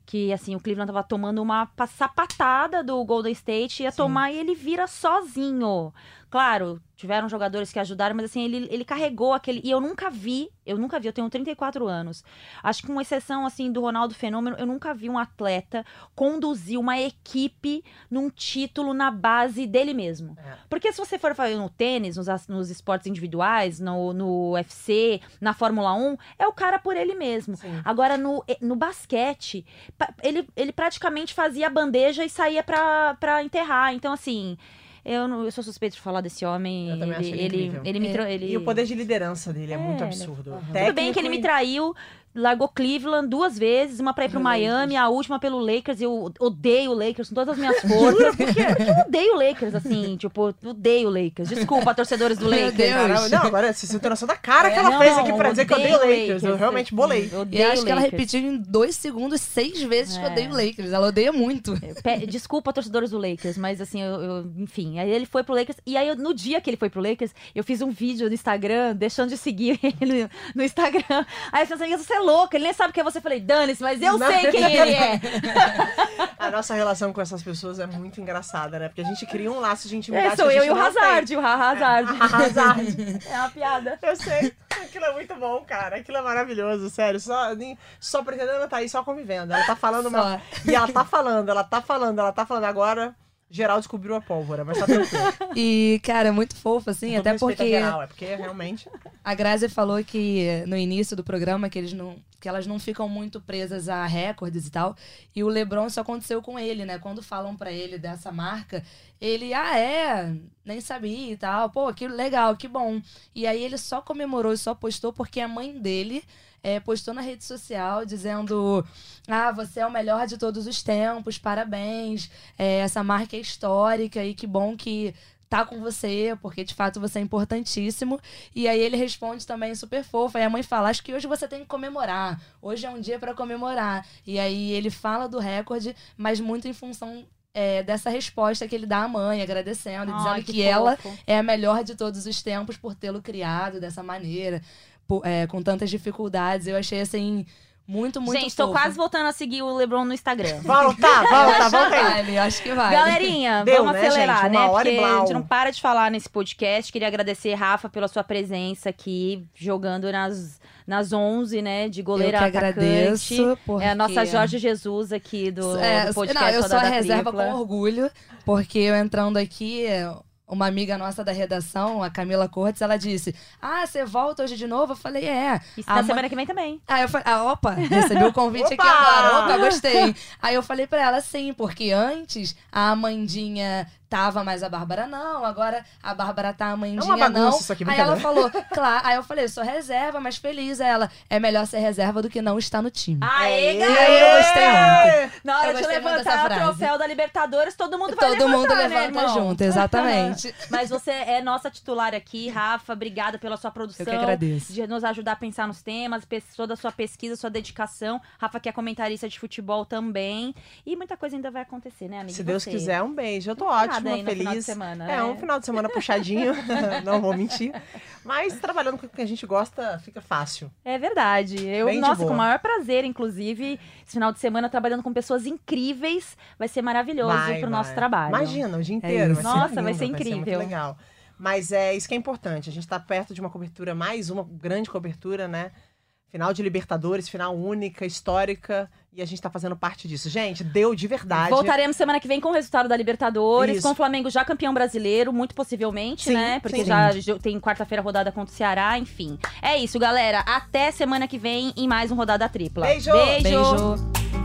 [SPEAKER 1] que assim, o Cleveland tava tomando uma sapatada do Golden State, ia
[SPEAKER 2] Sim.
[SPEAKER 1] tomar e ele vira sozinho. Claro, tiveram jogadores que ajudaram, mas assim, ele, ele carregou aquele. E eu nunca vi, eu nunca vi, eu tenho 34 anos. Acho que com exceção, assim, do Ronaldo Fenômeno, eu nunca vi um atleta conduzir uma equipe num título na base dele mesmo.
[SPEAKER 2] É.
[SPEAKER 1] Porque se você for fazer no tênis, nos, nos esportes individuais, no, no UFC, na Fórmula 1, é o cara por ele mesmo.
[SPEAKER 2] Sim.
[SPEAKER 1] Agora, no, no basquete, ele, ele praticamente fazia a bandeja e saía pra, pra enterrar. Então, assim, eu, não- eu sou suspeito de falar desse homem.
[SPEAKER 2] Eu também
[SPEAKER 1] ele,
[SPEAKER 2] acho ele
[SPEAKER 1] ele,
[SPEAKER 2] incrível.
[SPEAKER 1] ele me
[SPEAKER 3] É,
[SPEAKER 1] tra- ele...
[SPEAKER 2] E o poder de liderança dele é,
[SPEAKER 1] É,
[SPEAKER 2] muito
[SPEAKER 1] ele-
[SPEAKER 2] absurdo.
[SPEAKER 1] Tudo bem que ele me traiu, largou Cleveland duas vezes, uma pra ir pro
[SPEAKER 2] Lakers.
[SPEAKER 1] Miami, a última pelo Lakers. Eu odeio o Lakers com todas as minhas forças. porque eu odeio o Lakers, assim, tipo, odeio o Lakers. Desculpa, torcedores do
[SPEAKER 3] Meu
[SPEAKER 1] Lakers.
[SPEAKER 2] Caramba, não, agora você tem noção da cara que
[SPEAKER 1] É,
[SPEAKER 2] ela
[SPEAKER 1] não,
[SPEAKER 2] fez
[SPEAKER 1] não,
[SPEAKER 2] aqui pra dizer que eu odeio
[SPEAKER 1] odeio
[SPEAKER 2] Lakers. Eu realmente bolei.
[SPEAKER 1] Eu
[SPEAKER 3] E
[SPEAKER 1] odeio
[SPEAKER 3] acho que ela
[SPEAKER 1] Lakers.
[SPEAKER 3] repetiu em dois segundos seis vezes que
[SPEAKER 1] É.
[SPEAKER 3] odeia o Lakers. Ela odeia muito.
[SPEAKER 1] Pe- Desculpa, torcedores do Lakers, mas assim, eu, eu- enfim. Aí ele foi pro Lakers. E aí, eu- no dia que ele foi pro Lakers, eu fiz um vídeo no Instagram, deixando de seguir ele no Instagram. Aí as minhas amigas, você é louca, ele nem sabe quem é você. Eu falei, dane-se, mas eu
[SPEAKER 2] Não.
[SPEAKER 1] sei quem ele é.
[SPEAKER 2] A nossa relação com essas pessoas é muito engraçada, né? Porque a gente cria um laço de intimidade.
[SPEAKER 1] É, sou eu e o
[SPEAKER 2] não tem.
[SPEAKER 1] Hazard, o Hazard.
[SPEAKER 2] Hazard.
[SPEAKER 1] É uma piada.
[SPEAKER 2] Eu sei. Aquilo é muito bom, cara. Aquilo é maravilhoso, sério. Só, nem- só pretendendo tá aí só convivendo. Ela tá falando uma. E ela tá falando, ela tá falando, ela tá falando. Agora, geral descobriu a pólvora, mas tá tranquilo.
[SPEAKER 3] E, cara, é muito fofo, assim, até porque
[SPEAKER 2] Geral, é porque realmente.
[SPEAKER 3] a Grazi falou que no início do programa que eles não. que elas não ficam muito presas a recordes e tal. E o Lebron isso aconteceu com ele, né? Quando falam pra ele dessa marca, ele, ah, é, nem sabia e tal. Pô, que legal, que bom. E aí ele só comemorou e só postou porque a mãe dele é, postou na rede social dizendo: Ah, você é o melhor de todos os tempos, parabéns. É, essa marca é histórica e que bom que tá com você, porque de fato você é importantíssimo. E aí ele responde também super fofo. Aí a mãe fala: Acho que hoje você tem que comemorar. Hoje é um dia para comemorar. E aí ele fala do recorde, mas muito em função é, dessa resposta que ele dá à mãe, agradecendo,
[SPEAKER 1] Ai,
[SPEAKER 3] dizendo
[SPEAKER 1] que
[SPEAKER 3] que, ela é a melhor de todos os tempos por tê-lo criado dessa maneira, é, com tantas dificuldades. Eu achei assim. Muito, muito
[SPEAKER 1] Gente, tô
[SPEAKER 3] fofo.
[SPEAKER 1] quase voltando a seguir o LeBron no Instagram.
[SPEAKER 2] Volta,
[SPEAKER 3] Eu
[SPEAKER 2] volta,
[SPEAKER 3] que
[SPEAKER 2] volta aí.
[SPEAKER 3] vale, eu acho que vale.
[SPEAKER 1] Galerinha,
[SPEAKER 2] Deu,
[SPEAKER 1] vamos
[SPEAKER 2] né,
[SPEAKER 1] acelerar,
[SPEAKER 2] gente? Uma
[SPEAKER 1] né?
[SPEAKER 2] hora e
[SPEAKER 1] Porque a gente não para de falar nesse podcast. Queria agradecer, Rafa, pela sua presença aqui, jogando nas, nas 11, né? De
[SPEAKER 3] eu
[SPEAKER 1] goleira
[SPEAKER 3] que
[SPEAKER 1] atacante.
[SPEAKER 3] agradeço. Porque...
[SPEAKER 1] É a nossa Jorge Jesus aqui do,
[SPEAKER 3] É,
[SPEAKER 1] do podcast.
[SPEAKER 3] não, eu sou a reserva
[SPEAKER 1] Tripla.
[SPEAKER 3] com orgulho, porque eu entrando aqui, uma amiga nossa da redação, a Camila Cortes, ela disse: Ah, você volta hoje de novo? Eu falei, é.
[SPEAKER 1] Isso
[SPEAKER 3] A
[SPEAKER 1] na
[SPEAKER 3] ma-
[SPEAKER 1] semana que vem também.
[SPEAKER 3] Aí eu falei, ah, opa, recebi o convite aqui agora. Opa, gostei. Aí eu falei pra ela, sim, porque antes a Amandinha tava, mas a Bárbara não. Agora a Bárbara tá, a
[SPEAKER 2] É uma bagunça
[SPEAKER 3] não.
[SPEAKER 2] isso aqui,
[SPEAKER 3] Aí ela falou, claro. Aí eu falei, sou reserva, mas feliz. Aí ela, é melhor ser reserva do que não estar no time.
[SPEAKER 1] Aê,
[SPEAKER 3] E aí eu gostei muito.
[SPEAKER 1] Na hora
[SPEAKER 3] Eu
[SPEAKER 1] de levantar o troféu da Libertadores, todo mundo vai
[SPEAKER 3] Todo mundo
[SPEAKER 1] levantar, né,
[SPEAKER 3] levanta
[SPEAKER 1] irmão?
[SPEAKER 3] junto, exatamente.
[SPEAKER 1] Mas você é nossa titular aqui, Rafa. Obrigada pela sua produção.
[SPEAKER 3] Eu que agradeço.
[SPEAKER 1] De nos ajudar a pensar nos temas, toda a sua pesquisa, sua dedicação. Rafa, que é comentarista de futebol também. E muita coisa ainda vai acontecer, né, amiga?
[SPEAKER 2] Se Deus
[SPEAKER 1] você?
[SPEAKER 2] quiser, um beijo. Eu tô
[SPEAKER 1] Nada aí no
[SPEAKER 2] feliz.
[SPEAKER 1] final de semana,
[SPEAKER 2] é,
[SPEAKER 1] né?
[SPEAKER 2] um final de semana puxadinho, não vou mentir. Mas trabalhando com o que a gente gosta, fica fácil.
[SPEAKER 1] É verdade. Eu,
[SPEAKER 2] Bem
[SPEAKER 1] nossa, com o maior prazer, inclusive, esse final de semana trabalhando com pessoas incríveis. Vai ser maravilhoso
[SPEAKER 2] Vai,
[SPEAKER 1] pro
[SPEAKER 2] vai.
[SPEAKER 1] nosso trabalho.
[SPEAKER 2] Imagina, o dia inteiro.
[SPEAKER 3] isso.
[SPEAKER 2] vai ser
[SPEAKER 1] Nossa, vai
[SPEAKER 2] lindo,
[SPEAKER 1] ser
[SPEAKER 2] muito
[SPEAKER 1] incrível.
[SPEAKER 2] legal. Mas é isso que é importante. A gente tá perto de uma cobertura, mais uma grande cobertura, né? Final de Libertadores, final única, histórica. E a gente tá fazendo parte disso. Gente, deu de verdade.
[SPEAKER 1] Voltaremos semana que vem com o resultado da Libertadores,
[SPEAKER 2] Isso.
[SPEAKER 1] com o Flamengo já campeão brasileiro, muito possivelmente,
[SPEAKER 2] Sim,
[SPEAKER 1] né? Porque
[SPEAKER 2] sim.
[SPEAKER 1] já jo- tem quarta-feira rodada contra o Ceará, enfim. É isso, galera. Até semana que vem em mais um Rodada Tripla.
[SPEAKER 2] Beijo!
[SPEAKER 1] Beijo.
[SPEAKER 3] Beijo.